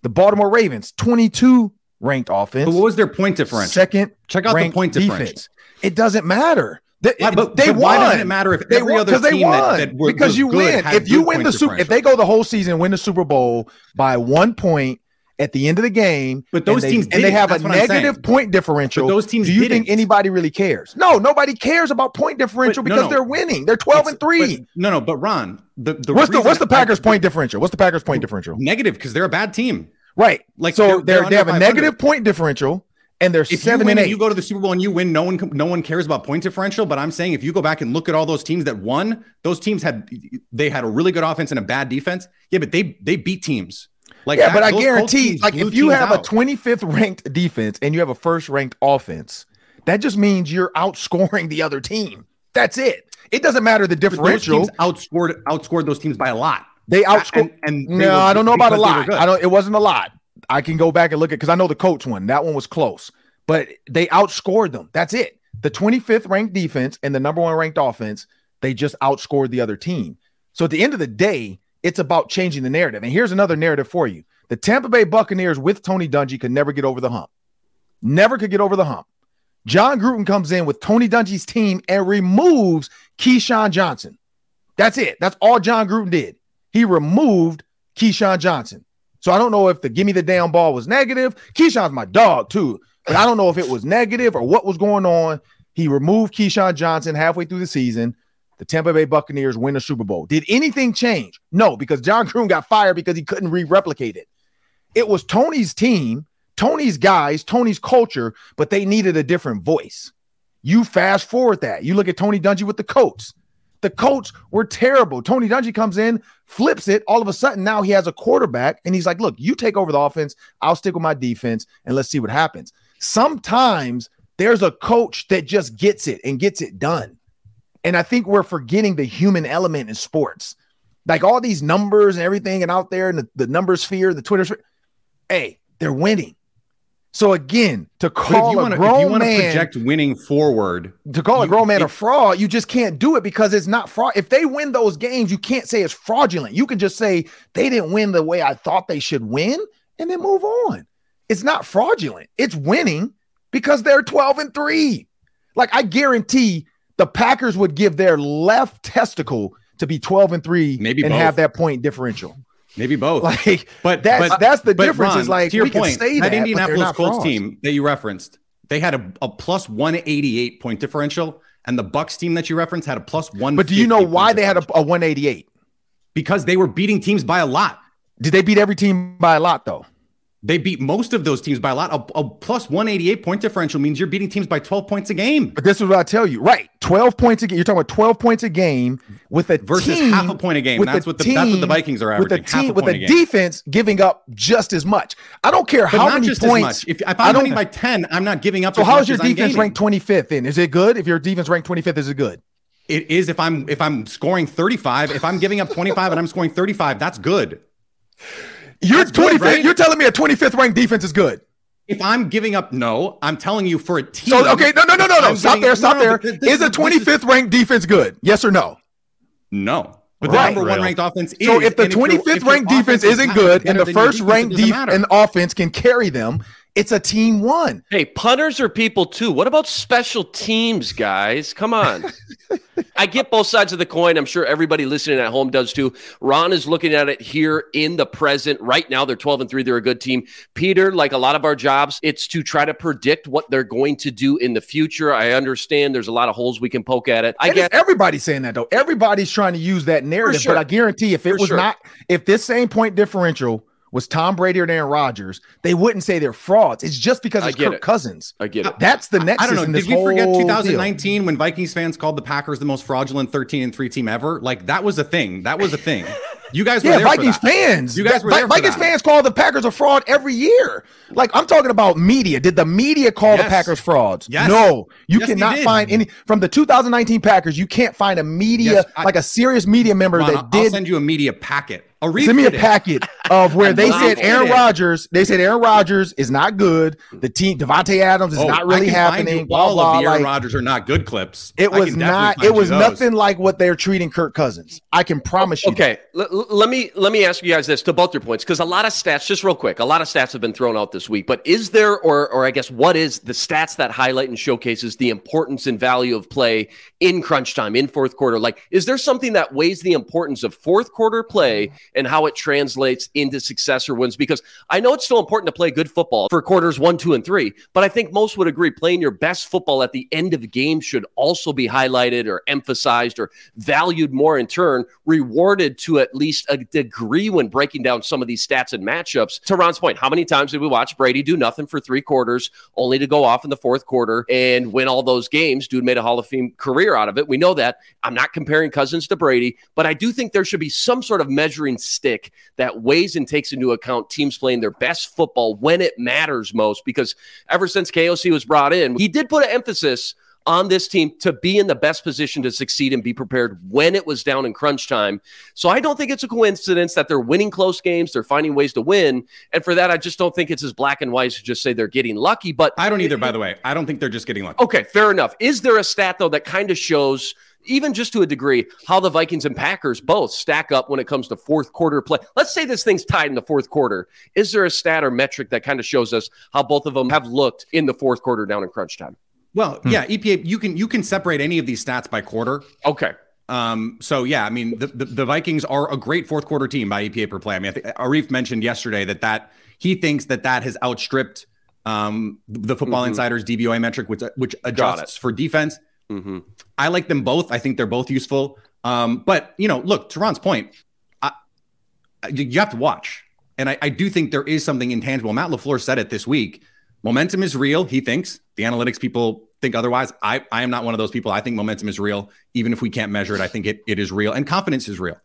S2: The Baltimore Ravens, 22 ranked offense,
S5: But what was their point differential?
S2: second
S5: Check out the point differential.
S2: It doesn't matter. They,
S5: Why- but-
S2: they
S5: but
S2: won.
S5: why doesn't it matter if
S2: They
S5: every
S2: won-
S5: other
S2: 'cause they
S5: team that-
S2: won.
S5: that were-
S2: because you win if you win the super if they go the whole season and win the Super Bowl by one point at the end of the game,
S5: But those
S2: and they,
S5: teams
S2: and they have
S5: That's
S2: a
S5: what I'm saying.
S2: negative point differential.
S5: But those teams
S2: do you think
S5: didn't.
S2: anybody really cares? No, nobody cares about point differential
S5: But
S2: because
S5: no.
S2: they're winning. They're twelve
S5: It's-
S2: and three.
S5: but- no, no, but Ron, the, the
S2: what's the what's the
S5: I-
S2: Packers point differential? What's the Packers point differential?
S5: Negative because they're a bad team.
S2: Right.
S5: Like,
S2: so
S5: they're-
S2: they're,
S5: they're
S2: have a negative point differential and they're
S5: If
S2: seven
S5: you win
S2: and eight.
S5: you go to the Super Bowl and you win, no one no one cares about point differential. But I'm saying if you go back and look at all those teams that won, those teams had they had a really good offense and a bad defense. Yeah, but they they beat teams. Like
S2: yeah,
S5: that-
S2: but I guarantee, like, if you have a 25th ranked defense and you have a first ranked offense, that just means you're outscoring the other team. That's it. It doesn't matter the
S5: But those
S2: differential.
S5: teams outscored outscored those teams by a lot.
S2: They outscored.
S5: And, and they
S2: no,
S5: were-
S2: I don't know about a
S5: because they were
S2: lot. I don't. It wasn't a lot. I can go back and look at because I know the coach one. That one was close, but they outscored them. That's it. The 25th ranked defense and the number one ranked offense, they just outscored the other team. So at the end of the day, it's about changing the narrative. And here's another narrative for you: the Tampa Bay Buccaneers with Tony Dungy could never get over the hump. Never could get over the hump. Jon Gruden comes in with Tony Dungy's team and removes Keyshawn Johnson. That's it. That's all Jon Gruden did. He removed Keyshawn Johnson. So I don't know if the give me the damn ball was negative. Keyshawn's my dog too, but I don't know if it was negative or what was going on. He removed Keyshawn Johnson halfway through the season. The Tampa Bay Buccaneers win the Super Bowl. Did anything change? No, because Jon Gruden got fired because he couldn't re-replicate it. It was Tony's team, Tony's guys, Tony's culture, but they needed a different voice. You fast forward that. You look at Tony Dungy with the Colts. The Colts were terrible. Tony Dungy comes in, flips it. All of a sudden, now he has a quarterback, and he's like, "Look, you take over the offense. I'll stick with my defense, and let's see what happens." Sometimes there's a coach that just gets it and gets it done, and I think we're forgetting the human element in sports. Like all these numbers and everything, and out there in the, the number sphere, the Twitter sphere. Hey, they're winning. So again, to
S5: But if
S2: call
S5: you
S2: a
S5: wanna- if
S2: grown
S5: you want to
S2: man
S5: project winning forward,
S2: to call a grown man a fraud, you just can't do it because it's not fraud. If they win those games, you can't say it's fraudulent. You can just say they didn't win the way I thought they should win and then move on. It's not fraudulent. It's winning because they're 12 and 3. Like I guarantee the Packers would give their left testicle to be 12 and 3
S5: Maybe
S2: and
S5: both.
S2: have that point differential.
S5: Maybe both.
S2: Like
S5: But
S2: that's
S5: but,
S2: that's the
S5: but
S2: difference.
S5: Ron,
S2: is like
S5: to your
S2: we can
S5: point,
S2: say that,
S5: that Indianapolis Colts
S2: frauds.
S5: team that you referenced, they had a, a plus 188 point differential, and the Bucks team that you referenced had a plus one.
S2: But do you know why they had a, a 188?
S5: Because they were beating teams by a lot.
S2: Did they beat every team by a lot though?
S5: They beat most of those teams by a lot. A, a plus 188 point differential means you're beating teams by 12 points a game
S2: But this is what I tell you, right? 12 points a game. You're talking about 12 points a game with a
S5: versus
S2: team,
S5: half a point a game. That's what the, that's what the Vikings are
S2: with a
S5: averaging. half
S2: team
S5: a
S2: with a
S5: a
S2: defense giving up just as much. I don't care
S5: But
S2: how many points.
S5: as much. If, if
S2: I
S5: I'm
S2: don't-
S5: winning by 10, I'm not giving up.
S2: so how's your defense ranked 25th in? Is it good? If your defense ranked 25th, is it good?
S5: It is if I'm if I'm scoring 35. If I'm giving up 25 and I'm scoring 35, that's good.
S2: You're 25th.
S5: right?
S2: You're telling me a 25th ranked defense is good.
S5: If I'm giving up, no, I'm telling you for a team.
S2: So okay, no, no, no, no, no. Stop
S5: giving-
S2: there. Stop
S5: no, no,
S2: there.
S5: but this
S2: Is a 25th ranked defense good? Yes or no?
S5: No. But
S2: Right.
S5: the number one ranked offense is.
S2: So if the 25th
S5: if
S2: ranked defense
S5: is
S2: isn't good and the first ranked
S5: defense doesn't
S2: def-
S5: matter.
S2: and offense can carry them, it's a team one.
S4: Hey, punters are people too. What about special teams, guys? Come on. I get both sides of the coin. I'm sure everybody listening at home does too. Ron is looking at it here in the present. Right now, they're 12 and 3. They're a good team. Peter, like a lot of our jobs, it's to try to predict what they're going to do in the future. I understand there's a lot of holes we can poke at it. I get
S2: everybody's saying that though. Everybody's trying to use that narrative,
S4: sure.
S2: but I guarantee if it
S4: For
S2: was
S4: sure.
S2: not, if this same point differential was Tom Brady or Aaron Rodgers, they wouldn't say they're frauds. It's just because
S4: I
S2: it's Kirk
S4: it.
S2: Cousins.
S4: I get it.
S2: That's the nexus.
S5: I don't know. Did we forget
S2: whole deal.
S5: 2019 when Vikings fans called the Packers the most fraudulent 13 and 3 team ever? Like that was a thing. That was a thing. You guys were
S2: Yeah, Vikings fans.
S5: You guys
S2: That-
S5: were there
S2: Vikings fans call the Packers a fraud every year. Like I'm talking about media. Did the media call the Packers frauds?
S5: Yes.
S2: No, you
S5: Yes,
S2: cannot find any from the 2019 Packers. You can't find a media
S5: Yes, I-
S2: like a serious media member that
S5: I'll
S2: did
S5: send you a media packet. Arif
S2: Send me a packet of where they said Aaron
S5: it.
S2: Rodgers. They said Aaron Rodgers is not good. The team Davante Adams is
S5: Oh,
S2: not
S5: I
S2: really
S5: can find you
S2: happening. Blah
S5: all
S2: blah.
S5: of the Aaron
S2: like,
S5: Rodgers are not good clips.
S2: it was not. It
S5: you
S2: was
S5: those.
S2: nothing like what they're treating Kirk Cousins. I can promise you.
S4: Okay, l- l- let me let me ask you guys this to both your points because a lot of stats, just real quick, a lot of stats have been thrown out this week. But is there, or or I guess, what is the stats that highlight and showcases the importance and value of play in crunch time in fourth quarter? Like, is there something that weighs the importance of fourth quarter play and how it translates into successor wins? Because I know it's still important to play good football for quarters one, two, and three, but I think most would agree playing your best football at the end of the game should also be highlighted or emphasized or valued more in turn, rewarded to at least a degree when breaking down some of these stats and matchups. To Ron's point, how many times did we watch Brady do nothing for three quarters, only to go off in the fourth quarter and win all those games? Dude made a Hall of Fame career out of it. We know that. I'm not comparing Cousins to Brady, but I do think there should be some sort of measuring stick that weighs and takes into account teams playing their best football when it matters most. Because ever since KOC was brought in, he did put an emphasis on this team to be in the best position to succeed and be prepared when it was down in crunch time. So I don't think it's a coincidence that they're winning close games, they're finding ways to win, and for that I just don't think it's as black and white to just say they're getting lucky, but
S5: I don't either, by the way. I don't think they're just getting lucky.
S4: Okay, fair enough. Is there a stat though that kind of shows even just to a degree how the Vikings and Packers both stack up when it comes to fourth quarter play? Let's say this thing's tied in the fourth quarter. Is there a stat or metric that kind of shows us how both of them have looked in the fourth quarter down in crunch time?
S5: Well, yeah, EPA, you can you can separate any of these stats by quarter.
S4: Okay.
S5: Um, so yeah, I mean the, the, the Vikings are a great fourth quarter team by EPA per play. I mean, I think Arif mentioned yesterday that that he thinks that that has outstripped um, the Football
S4: Mhm.
S5: Insider's DVOA metric, which which adjusts for defense.
S4: Mm-hmm.
S5: I like them both. I think they're both useful. Um, but you know, look, to Ron's point, I, you have to watch, and I, I do think there is something intangible. Matt LaFleur said it this week. Momentum is real. He thinks the analytics people think otherwise. I, I am not one of those people. I think momentum is real, even if we can't measure it. I think it, it is real, and confidence is real.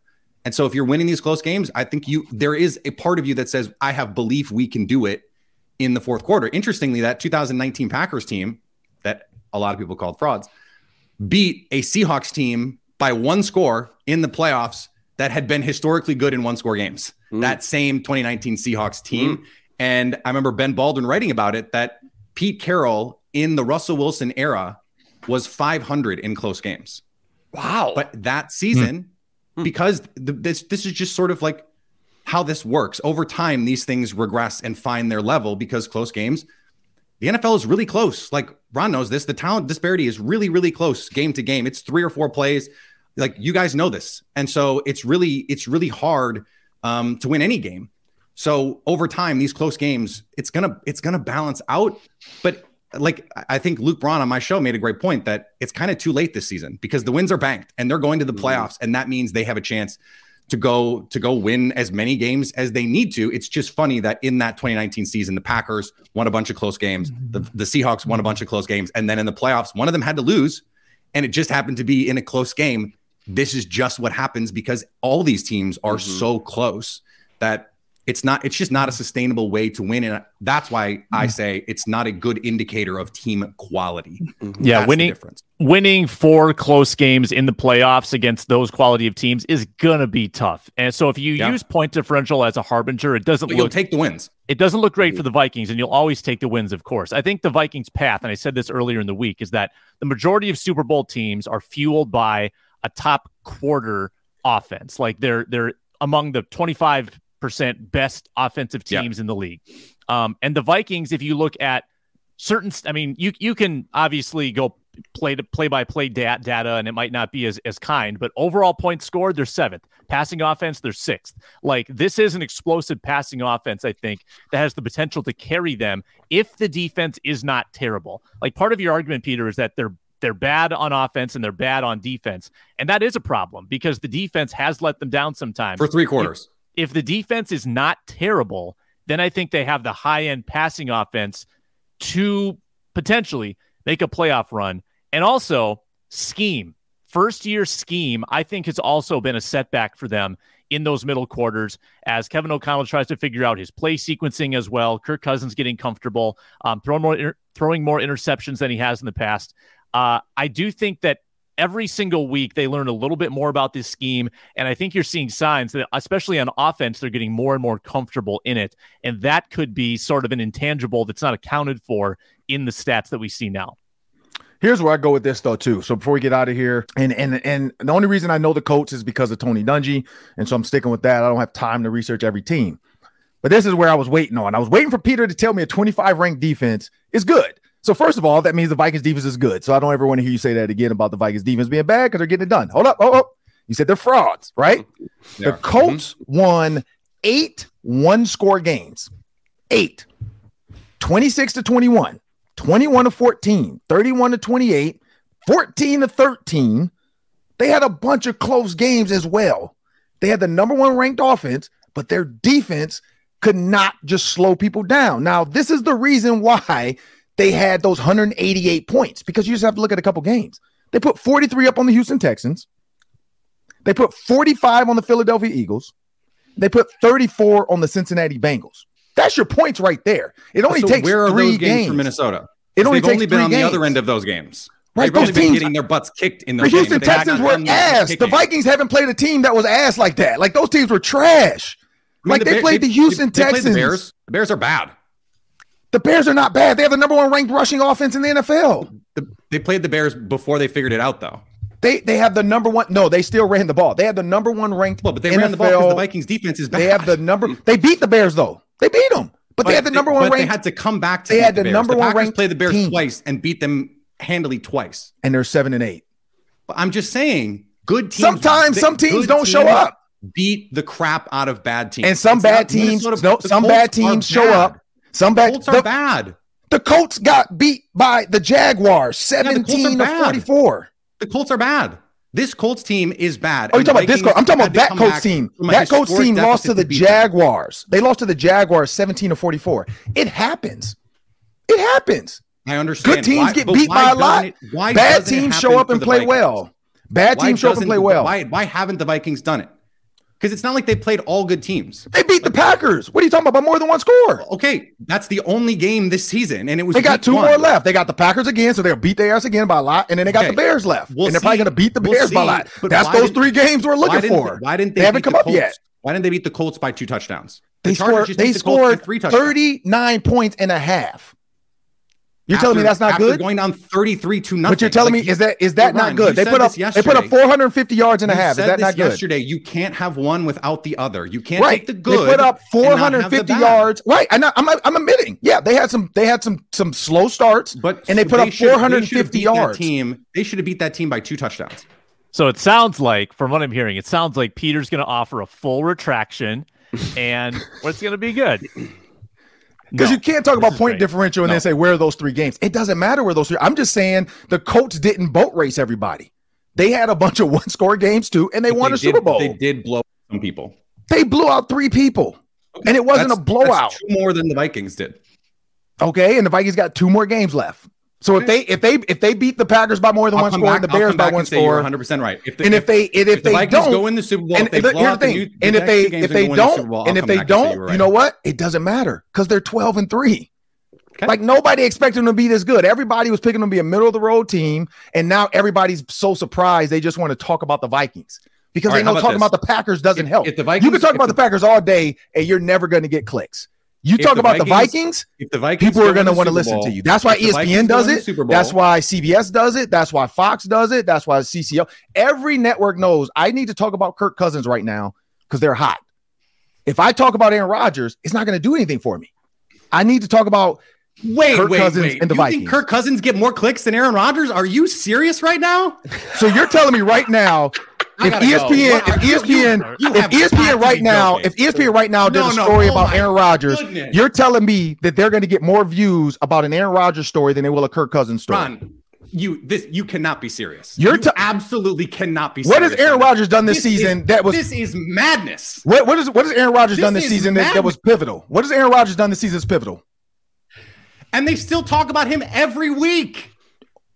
S5: And so, if you're winning these close games, I think you there is a part of you that says, "I have belief we can do it in the fourth quarter." Interestingly, that 2019 Packers team that a lot of people called frauds beat a Seahawks team by one score in the playoffs that had been historically good in one score games.
S4: Mm.
S5: That same 2019 Seahawks team. And I remember Ben Baldwin writing about it that Pete Carroll in the Russell Wilson era was 500 in close games.
S4: Wow.
S5: But that season, hmm. because the, this this is just sort of like how this works. Over time, these things regress and find their level because close games, the NFL is really close. Like Ron knows this. The talent disparity is really, really close game to game. It's three or four plays. Like you guys know this. And so it's really, it's really hard um, to win any game. So over time, these close games, it's gonna, it's gonna balance out. But like I think Luke Braun on my show made a great point that it's kind of too late this season because the wins are banked and they're going to the mm-hmm. playoffs, and that means they have a chance to go to go win as many games as they need to. It's just funny that in that 2019 season, the Packers won a bunch of close games, the, the Seahawks won a bunch of close games, and then in the playoffs, one of them had to lose, and it just happened to be in a close game. This is just what happens because all these teams are mm-hmm. so close that it's not it's just not a sustainable way to win. And that's why i mm-hmm. say it's not a good indicator of team quality.
S3: Mm-hmm. yeah that's winning winning four close games in the playoffs against those quality of teams is gonna be tough. And so if you yeah. use point differential as a harbinger it doesn't
S5: but
S3: look
S5: you'll take the wins.
S3: it doesn't look great for the vikings and you'll always take the wins of course. I think the vikings path and i said this earlier in the week is that the majority of super bowl teams are fueled by a top quarter offense. Like they're they're among the 25 percent best offensive teams in the league. Um, and the Vikings, if you look at certain, I mean, you you can obviously go play to play by play data, and it might not be as as kind, but overall points scored, they're seventh. Passing offense, they're sixth. Like this is an explosive passing offense, I think, that has the potential to carry them if the defense is not terrible. Like part of your argument, Peter, is that they're they're bad on offense and they're bad on defense. And that is a problem because the defense has let them down sometimes.
S5: For three quarters
S3: if the defense is not terrible, then I think they have the high end passing offense to potentially make a playoff run. And also, scheme, first year scheme, I think has also been a setback for them in those middle quarters as Kevin O'Connell tries to figure out his play sequencing as well. Kirk Cousins getting comfortable, um, throwing more throwing more interceptions than he has in the past. Uh, I do think that every single week they learn a little bit more about this scheme and i think you're seeing signs that especially on offense they're getting more and more comfortable in it and that could be sort of an intangible that's not accounted for in the stats that we see now
S2: Here's where I go with this though too. So before we get out of here, and and and the only reason I know the coach is because of Tony Dungy, and so I'm sticking with that. I don't have time to research every team, but this is where I was waiting on. I was waiting for Peter to tell me a 25 ranked defense is good. So first of all, that means the Vikings defense is good. So I don't ever want to hear you say that again about the Vikings defense being bad because they're getting it done. Hold up, oh, oh. You said they're frauds, right? the Colts mm-hmm. won eight one score games. Eight. 26 to 21, 21 to 14, 31 to 28, 14 to 13. They had a bunch of close games as well. They had the number one ranked offense, but their defense could not just slow people down. Now, this is the reason why they had those 188 points because you just have to look at a couple games. They put 43 up on the Houston Texans. They put 45 on the Philadelphia Eagles. They put 34 on the Cincinnati Bengals. That's your points right there. It only so takes where are three those games, games
S5: for Minnesota.
S2: It only
S5: they've
S2: only
S5: been
S2: on
S5: games. the other end of those games.
S2: Right,
S5: They've only teams, been getting their butts kicked in those
S2: the Houston games. Texans were ass. The Vikings haven't played a team that was ass like that. Like those teams were trash. I mean, like the they played they, the Houston they, Texans.
S5: the Bears. The Bears are bad.
S2: The Bears are not bad. They have the number one ranked rushing offense in the NFL.
S5: The, they played the Bears before they figured it out, though.
S2: They they have the number one. No, they still ran the ball. They have the number one ranked.
S5: Well, but they NFL. ran the ball because the Vikings defense is bad.
S2: They have the number. They beat the Bears though. They beat them, but, but they had the number
S5: they,
S2: one. But
S5: ranked, they had to come back to. They had the, the number the one ranked. Played the Bears team. twice and beat them handily twice.
S2: And they're seven and eight.
S5: But I'm just saying, good teams.
S2: Sometimes some teams don't show up.
S5: Beat the crap out of bad teams.
S2: And some it's bad teams. No, some bad teams show up. Some bad.
S5: Colts are bad.
S2: The Colts got beat by the Jaguars 17 yeah, to 44.
S5: The Colts are bad. This Colts team is bad.
S2: Oh, you're talking about this Colts. I'm talking about that Colts team. That Colts team lost to the Jaguars. They lost to the Jaguars 17 to 44. It happens. It happens.
S5: I understand.
S2: Good teams why, get beat by a lot. It, Bad teams show up and play well. Bad teams show up and play well.
S5: Why, why haven't the Vikings done it? Because it's not like they played all good teams.
S2: They beat the Packers. What are you talking about? By more than one score.
S5: Okay, that's the only game this season, and it was.
S2: They got two
S5: one.
S2: more left. They got the Packers again, so they'll beat their ass again by a lot, and then they got okay. the Bears left, we'll and they're see. probably going to beat the Bears we'll by a lot. That's those three games we're looking
S5: why
S2: for.
S5: Why didn't they?
S2: They haven't come
S5: the
S2: up yet.
S5: Why didn't they beat the Colts by two touchdowns? The
S2: They
S5: Chargers
S2: scored. They
S5: the
S2: scored
S5: three touchdowns.
S2: 39 points and a half. You're telling me that's not
S5: after
S2: good?
S5: Going down 33 to nothing.
S2: But you're telling
S5: Like,
S2: me is that is that not good? They put up they put up 450 yards and a
S5: you
S2: half. Is that
S5: this
S2: not good?
S5: yesterday. You can't have one without the other. You can't
S2: Right.
S5: take the good.
S2: They put up
S5: and not have the
S2: 450 yards. Right. And I- I'm I'm admitting. Yeah, they had some they had some some slow starts,
S5: But
S2: and they put up
S5: should- they should
S2: 450
S5: beat
S2: yards.
S5: Team, they should have beat that team by two touchdowns.
S3: So it sounds like, from what I'm hearing, it sounds like Peter's going to offer a full retraction, and what's going to be good.
S2: Because
S3: No,
S2: you can't talk about point
S3: great.
S2: differential and
S5: No.
S2: then say where are those three games. It doesn't matter where those three. I'm just saying the Colts didn't boat race everybody. They had a bunch of one score games too, and they
S5: But
S2: won a
S5: did-
S2: Super Bowl.
S5: They
S2: They,
S5: did blow some people.
S2: They blew out three people, and it wasn't
S5: That's-
S2: a blowout.
S5: More than the Vikings did.
S2: Okay, and the Vikings got two more games left. So if they if they if they beat the Packers by more than
S5: I'll
S2: one score
S5: back-
S2: and the Bears by one
S5: and say you're
S2: score,
S5: 100 percent right. If the,
S2: and if they and if,
S5: the
S2: they
S5: Vikings
S2: don't
S5: go in the Super Bowl,
S2: and
S5: if they
S2: the- here's the
S5: the new- the
S2: and if they if they
S5: the
S2: don't
S5: Bowl,
S2: and if they
S5: back and say
S2: don't,
S5: you were
S2: you know what? It doesn't matter because they're 12 and three.
S5: Okay.
S2: Like nobody expected them to be this good. Everybody was picking them to be a middle of the road team, and now everybody's so surprised they just want to talk about the Vikings because
S5: All
S2: they know
S5: about
S2: talking
S5: this?
S2: about the Packers doesn't
S5: If-
S2: help.
S5: if the
S2: you can talk about the,
S5: the-
S2: Packers all day, and you're never going to get clicks. You
S5: If
S2: talk
S5: the
S2: about the
S5: Vikings-
S2: Vikings,
S5: If the Vikings
S2: people are going to want to listen
S5: Bowl-
S2: to you. That's why
S5: if the Vikings
S2: ESPN does it.
S5: Super
S2: That's why CBS does it. That's why Fox does it. That's why CCO. Every network knows I need to talk about Kirk Cousins right now because they're hot. If I talk about Aaron Rodgers, it's not going to do anything for me. I need to talk about
S5: Wait,
S2: Kirk
S5: wait,
S2: Cousins
S5: wait.
S2: and the
S5: you
S2: Vikings.
S5: think Kirk Cousins get more clicks than Aaron Rodgers? Are you serious right now?
S2: So you're telling me right now,
S5: I
S2: if
S5: go.
S2: ESPN, if ESPN,
S5: you
S2: if ESPN right now,
S5: joking.
S2: if ESPN right now did
S5: No,
S2: a
S5: no,
S2: story
S5: oh
S2: about Aaron Rodgers,
S5: goodness.
S2: you're telling me that they're going to get more views about an Aaron Rodgers story than they will a Kirk Cousins story.
S5: Ron, you this you cannot be serious.
S2: You're
S5: you
S2: t-
S5: absolutely cannot be. Serious.
S2: What has Aaron. Rodgers done this,
S5: is-
S2: season that was
S5: this is madness.
S2: what, what is what has Aaron Rodgers
S5: This
S2: done this season that, that was pivotal? What has Aaron Rodgers done this season that's pivotal?
S5: And they still talk about him every week.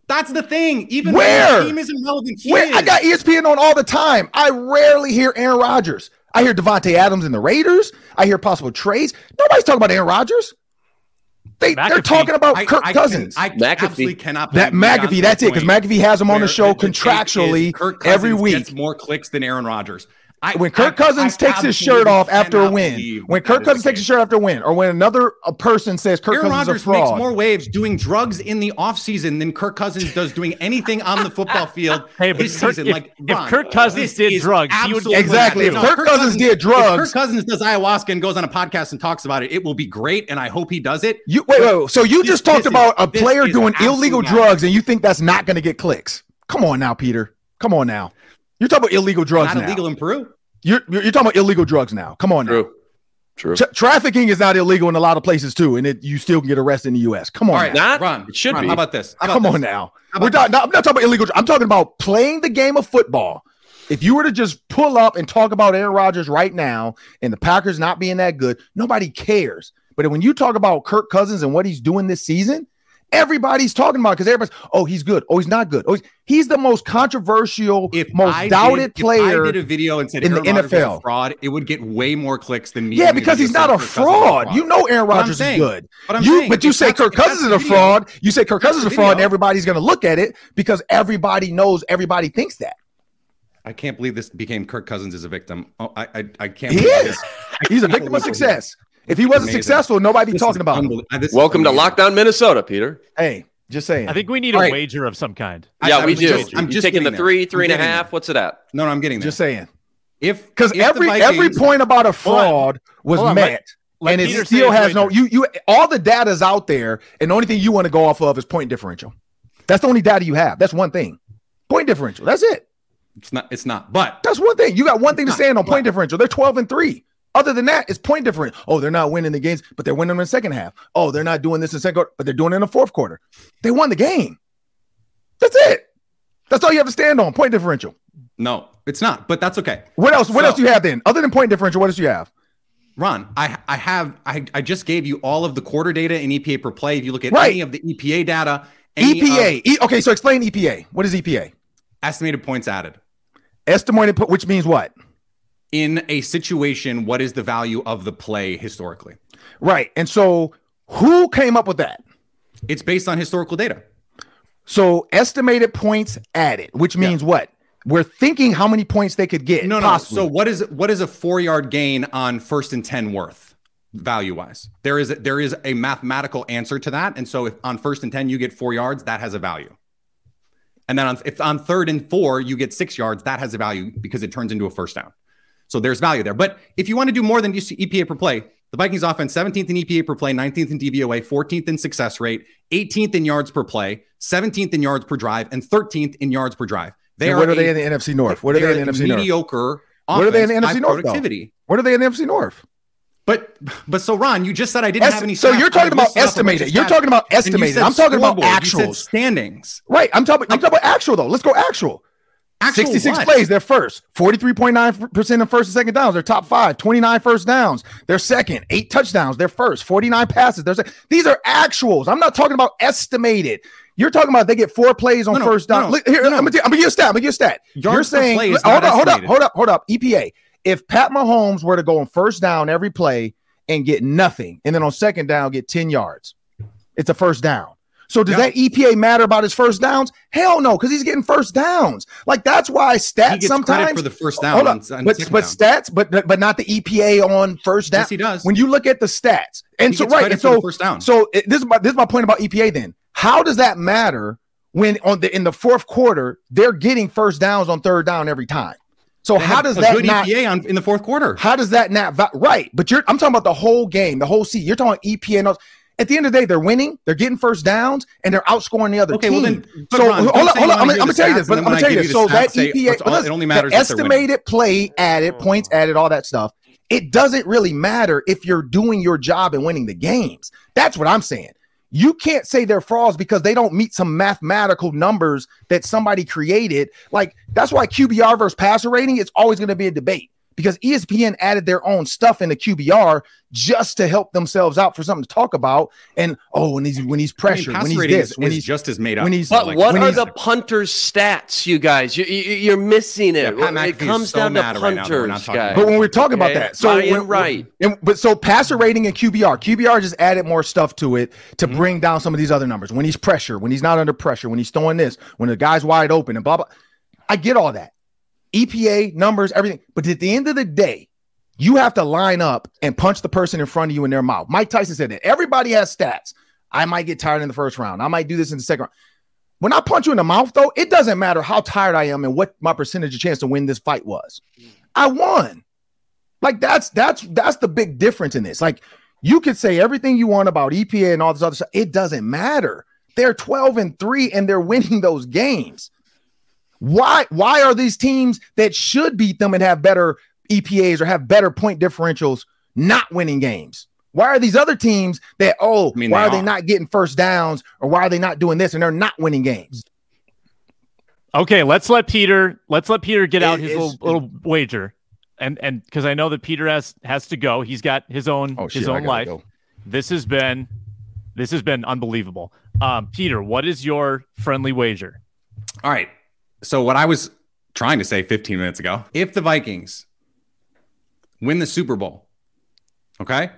S5: That's the thing. Even
S2: Where?
S5: the team isn't relevant, he
S2: I got ESPN on all the time. I rarely hear Aaron Rodgers. I hear Davante Adams and the Raiders. I hear possible trades. Nobody's talking about Aaron Rodgers. They, they're talking about
S5: I-
S2: Kirk
S5: I
S2: Cousins.
S5: Can, I
S4: McAfee.
S5: absolutely cannot.
S2: that
S5: believe we got
S2: McAfee, that's it, because McAfee has him on the show
S5: the
S2: contractually
S5: Kirk
S2: every week.
S5: Gets more clicks than Aaron Rodgers. I,
S2: when Kirk
S5: I-
S2: Cousins
S5: I
S2: takes his shirt off after a win, when
S5: that
S2: Kirk Cousins takes his
S5: case.
S2: shirt after a win, or when another a person says Kirk
S5: Aaron
S2: Cousins
S5: Rodgers
S2: is a fraud,
S5: makes more waves doing drugs in the offseason than Kirk Cousins does doing anything on the football field
S3: Hey,
S5: this
S3: Kirk-
S5: season.
S3: if-
S5: like,
S3: if Kirk Cousins did drugs, he would-
S2: Exactly.
S5: not-
S2: If Kirk Cousins did
S5: if
S2: drugs-
S5: Kirk Cousins does ayahuasca and goes on a podcast and talks about it, it will be great, and I hope he does it.
S2: you wait, wait, wait. So you
S5: This-
S2: just talked
S5: this is-
S2: about a player doing illegal drugs, and you think that's not going to get clicks? Come on now, Peter. Come on now. You're talking about illegal drugs
S5: Not
S2: now.
S5: illegal in Peru.
S2: You're, you're you're talking about illegal drugs now. Come on now.
S4: True. True.
S2: Tra- trafficking is not illegal in a lot of places too, and it, you still can get arrested in the U.S. Come on,
S5: All right,
S2: now.
S4: Not-
S5: Ron.
S4: it should
S5: Ron,
S4: be.
S5: How about this? How about
S2: come
S5: this?
S2: on now. We're
S5: about
S2: not, I'm not talking about illegal. dr- I'm talking about playing the game of football. If you were to just pull up and talk about Aaron Rodgers right now and the Packers not being that good, nobody cares. But when you talk about Kirk Cousins and what he's doing this season, everybody's talking about because everybody's, oh, he's good. Oh, he's not good. Oh, he's, he's the most controversial,
S5: If
S2: most
S5: I
S2: doubted
S5: did,
S2: player.
S5: I did a video and said
S2: in the
S5: Aaron Rodgers a
S2: NFL.
S5: fraud, it would get way more clicks than me.
S2: yeah, because he's not a
S5: Kirk
S2: fraud. You know Aaron Rodgers is
S5: saying-
S2: good.
S5: But I'm
S2: you,
S5: saying,
S2: but you say Kirk Cousins is
S5: the
S2: a
S5: video-
S2: fraud. You say Kirk Cousins is a fraud, and everybody's going to look at it because everybody knows everybody thinks that.
S5: I can't believe this became Kirk Cousins is a victim. Oh, I, I, I can't.
S2: He
S5: believe
S2: is.
S5: this.
S2: He's a victim of success. If he wasn't
S5: Amazing.
S2: successful, nobody'd be
S5: This
S2: talking
S5: is
S2: about him.
S5: this
S4: Welcome to. Lockdown Minnesota, Peter.
S2: Hey, just saying.
S3: I think we need
S5: All
S3: a
S5: right.
S3: wager of some kind.
S5: I-
S4: Yeah,
S5: I
S4: we do.
S5: just- I'm
S4: you
S5: just
S4: taking the
S5: getting
S4: three,
S5: there.
S4: three
S5: I'm
S4: and a
S5: getting there.
S4: What's it at?
S5: No, no, I'm getting there.
S2: just saying.
S5: if
S2: Because
S5: if the
S2: every every
S5: Vikings-
S2: point about a fraud was
S3: Hold on,
S2: met.
S3: let- let
S2: and it
S3: Peter say
S2: still
S3: his
S2: has no
S3: wager.
S2: you you all the data's out there, and the only thing you want to go off of is point differential. That's the only data you have. That's one thing. Point differential. That's it.
S5: it's not, it's not. But
S2: That's one thing. You got one thing to
S5: It's
S2: stand on point
S5: but-
S2: differential. They're 12 and 3. Other than that, it's point different. Oh, they're not winning the games, but they're winning them in the second half. Oh, they're not doing this in the second quarter, but they're doing it in the fourth quarter. They won the game. That's it. That's all you have to stand on. Point differential.
S5: no, it's not. But that's okay.
S2: What else? What
S5: So-
S2: else do you have then? Other than point differential, what else do you have?
S5: Ron, I I have I, I just gave you all of the quarter data and EPA per play. If you look at
S2: Right.
S5: any of the EPA data,
S2: EPA.
S5: of
S2: E- okay, so explain EPA. What is EPA?
S5: estimated points added.
S2: Estimated, which means what?
S5: In a situation, what is the value of the play historically?
S2: Right. And so, who came up with that?
S5: It's based on historical data.
S2: So estimated points added, which means what? We're thinking how many points they could get.
S5: No, no.
S2: possibly.
S5: So what is what is a four yard gain on first and ten worth value wise? There is a, there is a mathematical answer to that, and so if on first and ten you get four yards, that has a value. And then on, if on third and four you get six yards, that has a value because it turns into a first down. So there's value there. But if you want to do more than just EPA per play, the Vikings offense 17th in EPA per play, 19th in DVOA, 14th in success rate, 18th in yards per play, 17th in yards per drive, and 13th in yards per drive.
S2: They what are, are they a, in the NFC North? What are they, they in the NFC
S5: North? Mediocre.
S2: What are they in the NFC North?
S5: Productivity.
S2: Though? What are they in the NFC North?
S5: But but so Ron, you just said I didn't Est- have any.
S2: So you're talking about estimated. You're talking about estimated. I'm talking about actual
S5: standings.
S2: Right. I'm talking. I'm talking about actual though. Let's go actual. Actual 66 what? plays, they're first. 43.9% of first and second downs. They're top five. 29 first downs. They're second. Eight touchdowns. They're first. 49 passes. They're second. These are actuals. I'm not talking about estimated. You're talking about they get four plays on no, first down. No, no, Here, I'm gonna give you a stat. I'm gonna give you a stat. Yards You're saying hold up, hold up, hold up, hold up. EPA. If Pat Mahomes were to go on first down every play and get nothing, and then on second down get 10 yards, it's a first down. So does yep. that EPA matter about his first downs? Hell no, because he's getting first downs. Like that's why stats sometimes
S5: for the first down.
S2: On, on but but down. stats, but but not the EPA on first down.
S5: Yes, he does.
S2: When you look at the stats, and
S5: he
S2: so right, and so
S5: first down.
S2: So it, this is my this is my point about EPA. Then how does that matter when on the in the fourth quarter they're getting first downs on third down every time? So they how does that good not,
S5: EPA on, in the fourth quarter?
S2: How does that not right? But you're I'm talking about the whole game, the whole season. You're talking EPA and at the end of the day, they're winning, they're getting first downs, and they're outscoring the other
S5: okay,
S2: team.
S5: Well then,
S2: so Ron, hold on, hold on. I'm, I'm gonna tell you this. But I'm gonna tell you this. So that EPA,
S5: all, it only matters.
S2: estimated play added, points added, all that stuff. It doesn't really matter if you're doing your job and winning the games. That's what I'm saying. You can't say they're frauds because they don't meet some mathematical numbers that somebody created. Like that's why QBR versus passer rating is always going to be a debate because ESPN added their own stuff in the QBR just to help themselves out for something to talk about. And oh, when he's when he's pressured, I mean, when he's this, when he's
S5: just as made up.
S2: When he's
S4: but
S2: like,
S4: what are the punters' stats, you guys? You, you, are missing it. Yeah, it comes so down to punters, right guys.
S2: But when we're talking okay. about that, so
S4: when, right,
S2: and, but so passer rating and QBR, QBR just added more stuff to it to mm-hmm. bring down some of these other numbers. When he's pressure, when he's not under pressure, when he's throwing this, when the guy's wide open, and blah blah. I get all that. EPA numbers, everything. But at the end of the day, you have to line up and punch the person in front of you in their mouth. Mike Tyson said that everybody has stats. I might get tired in the first round. I might do this in the second round. When I punch you in the mouth, though, it doesn't matter how tired I am and what my percentage of chance to win this fight was. I won. Like that's that's that's the big difference in this. Like you could say everything you want about EPA and all this other stuff. It doesn't matter. They're 12 and 3 and they're winning those games. Why why are these teams that should beat them and have better EPAs or have better point differentials not winning games? Why are these other teams that oh I mean, why they are, are they not getting first downs or why are they not doing this and they're not winning games?
S3: Okay, let's let Peter let's let Peter get out his little, little wager. And and because I know that Peter has has to go. He's got his own oh, shit, his own life. Go. This has been this has been unbelievable. Um, Peter, what is your friendly wager?
S5: All right. So what I was trying to say 15 minutes ago, if the Vikings win the Super Bowl, okay,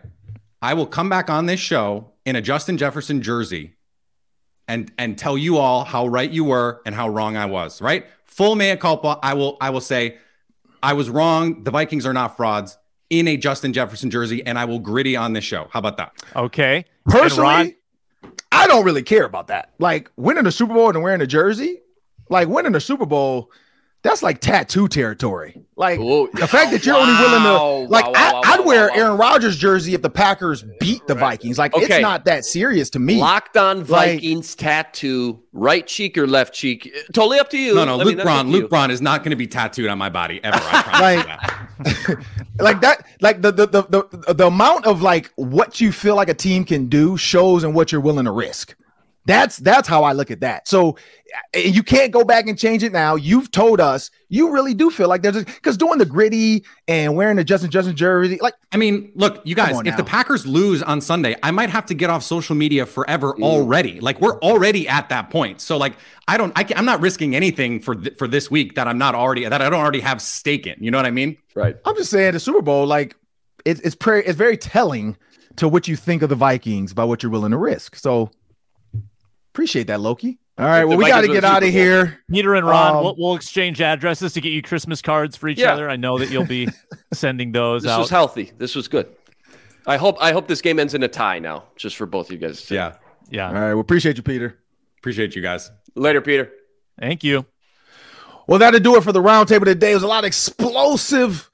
S5: I will come back on this show in a Justin Jefferson jersey and and tell you all how right you were and how wrong I was, right? Full mea culpa. I will I will say I was wrong. The Vikings are not frauds in a Justin Jefferson jersey, and I will griddy on this show. How about that?
S3: Okay.
S2: Personally, I don't really care about that. Like winning the Super Bowl and wearing a jersey, like winning a Super Bowl, that's like tattoo territory. Like Ooh. the fact that you're wow. only willing to like wow, wow, I, would wear Aaron Rodgers jersey if the Packers beat the Vikings. Like okay. it's not that serious to me.
S4: Locked on Vikings like, tattoo, right cheek or left cheek. Totally up to you.
S5: No, no, I Luke mean, Braun. Luke Braun is not going to be tattooed on my body ever.
S2: like, that. like that, like the, the the the the amount of like what you feel like a team can do shows and what you're willing to risk. That's that's how I look at that. So you can't go back and change it now. You've told us you really do feel like there's because doing the griddy and wearing the Justin Justin jersey, like
S5: I mean, look, you guys, if now. the Packers lose on Sunday, I might have to get off social media forever Ooh. already. Like we're already at that point. So like I don't, I am not risking anything for th- for this week that I'm not already that I don't already have stake in. You know what I mean?
S4: Right.
S2: I'm just saying the Super Bowl, like it's it's pretty, it's very telling to what you think of the Vikings by what you're willing to risk. So Appreciate that, Loki. All right, well, we got to get out of here.
S3: Peter and Ron,
S2: Um,
S3: we'll, we'll exchange addresses to get you Christmas cards for each
S4: Yeah.
S3: other. I know that you'll be sending those
S4: This
S3: out.
S4: was healthy. This was good. I hope I hope this game ends in a tie now, just for both of you guys.
S5: Yeah.
S3: yeah.
S2: All right, we appreciate you, Peter.
S5: Appreciate you guys.
S4: Later, Peter.
S3: Thank you.
S2: Well, that'll do it for the roundtable today. It was a lot of explosive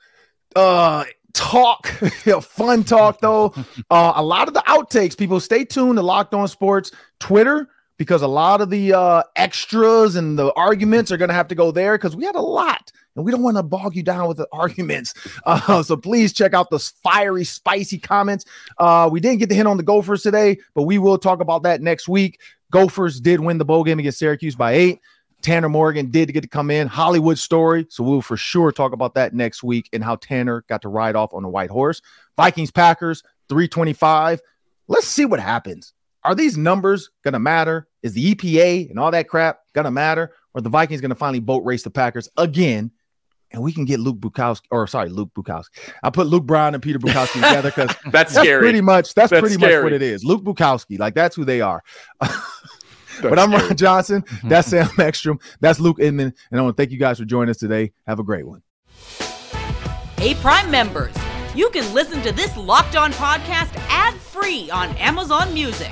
S2: uh talk, fun talk though. Uh, a lot of the outtakes. People, stay tuned to Locked On Sports Twitter because a lot of the uh, extras and the arguments are going to have to go there because we had a lot. And we don't want to bog you down with the arguments. Uh, so please check out those fiery, spicy comments. Uh, we didn't get the hint on the Gophers today, but we will talk about that next week. Gophers did win the bowl game against Syracuse by eight. Tanner Morgan did get to come in. Hollywood story. So we'll for sure talk about that next week and how Tanner got to ride off on a white horse. Vikings Packers 325. Let's see what happens. Are these numbers going to matter? Is the EPA and all that crap going to matter? Or the Vikings going to finally boat race the Packers again? And we can get Luke Bukowski, or sorry, Luke Bukowski. I put Luke Braun and Peter Bukowski together because
S4: That's
S2: that's
S4: scary.
S2: pretty much that's,
S4: That's
S2: pretty much what it is. Luke Bukowski, like that's who they are. but I'm Ron Johnson. That's Sam Ekstrom. That's Luke Inman. And I want to thank you guys for joining us today. Have a great one.
S6: Hey, Prime members, you can listen to this locked on podcast ad free on Amazon Music.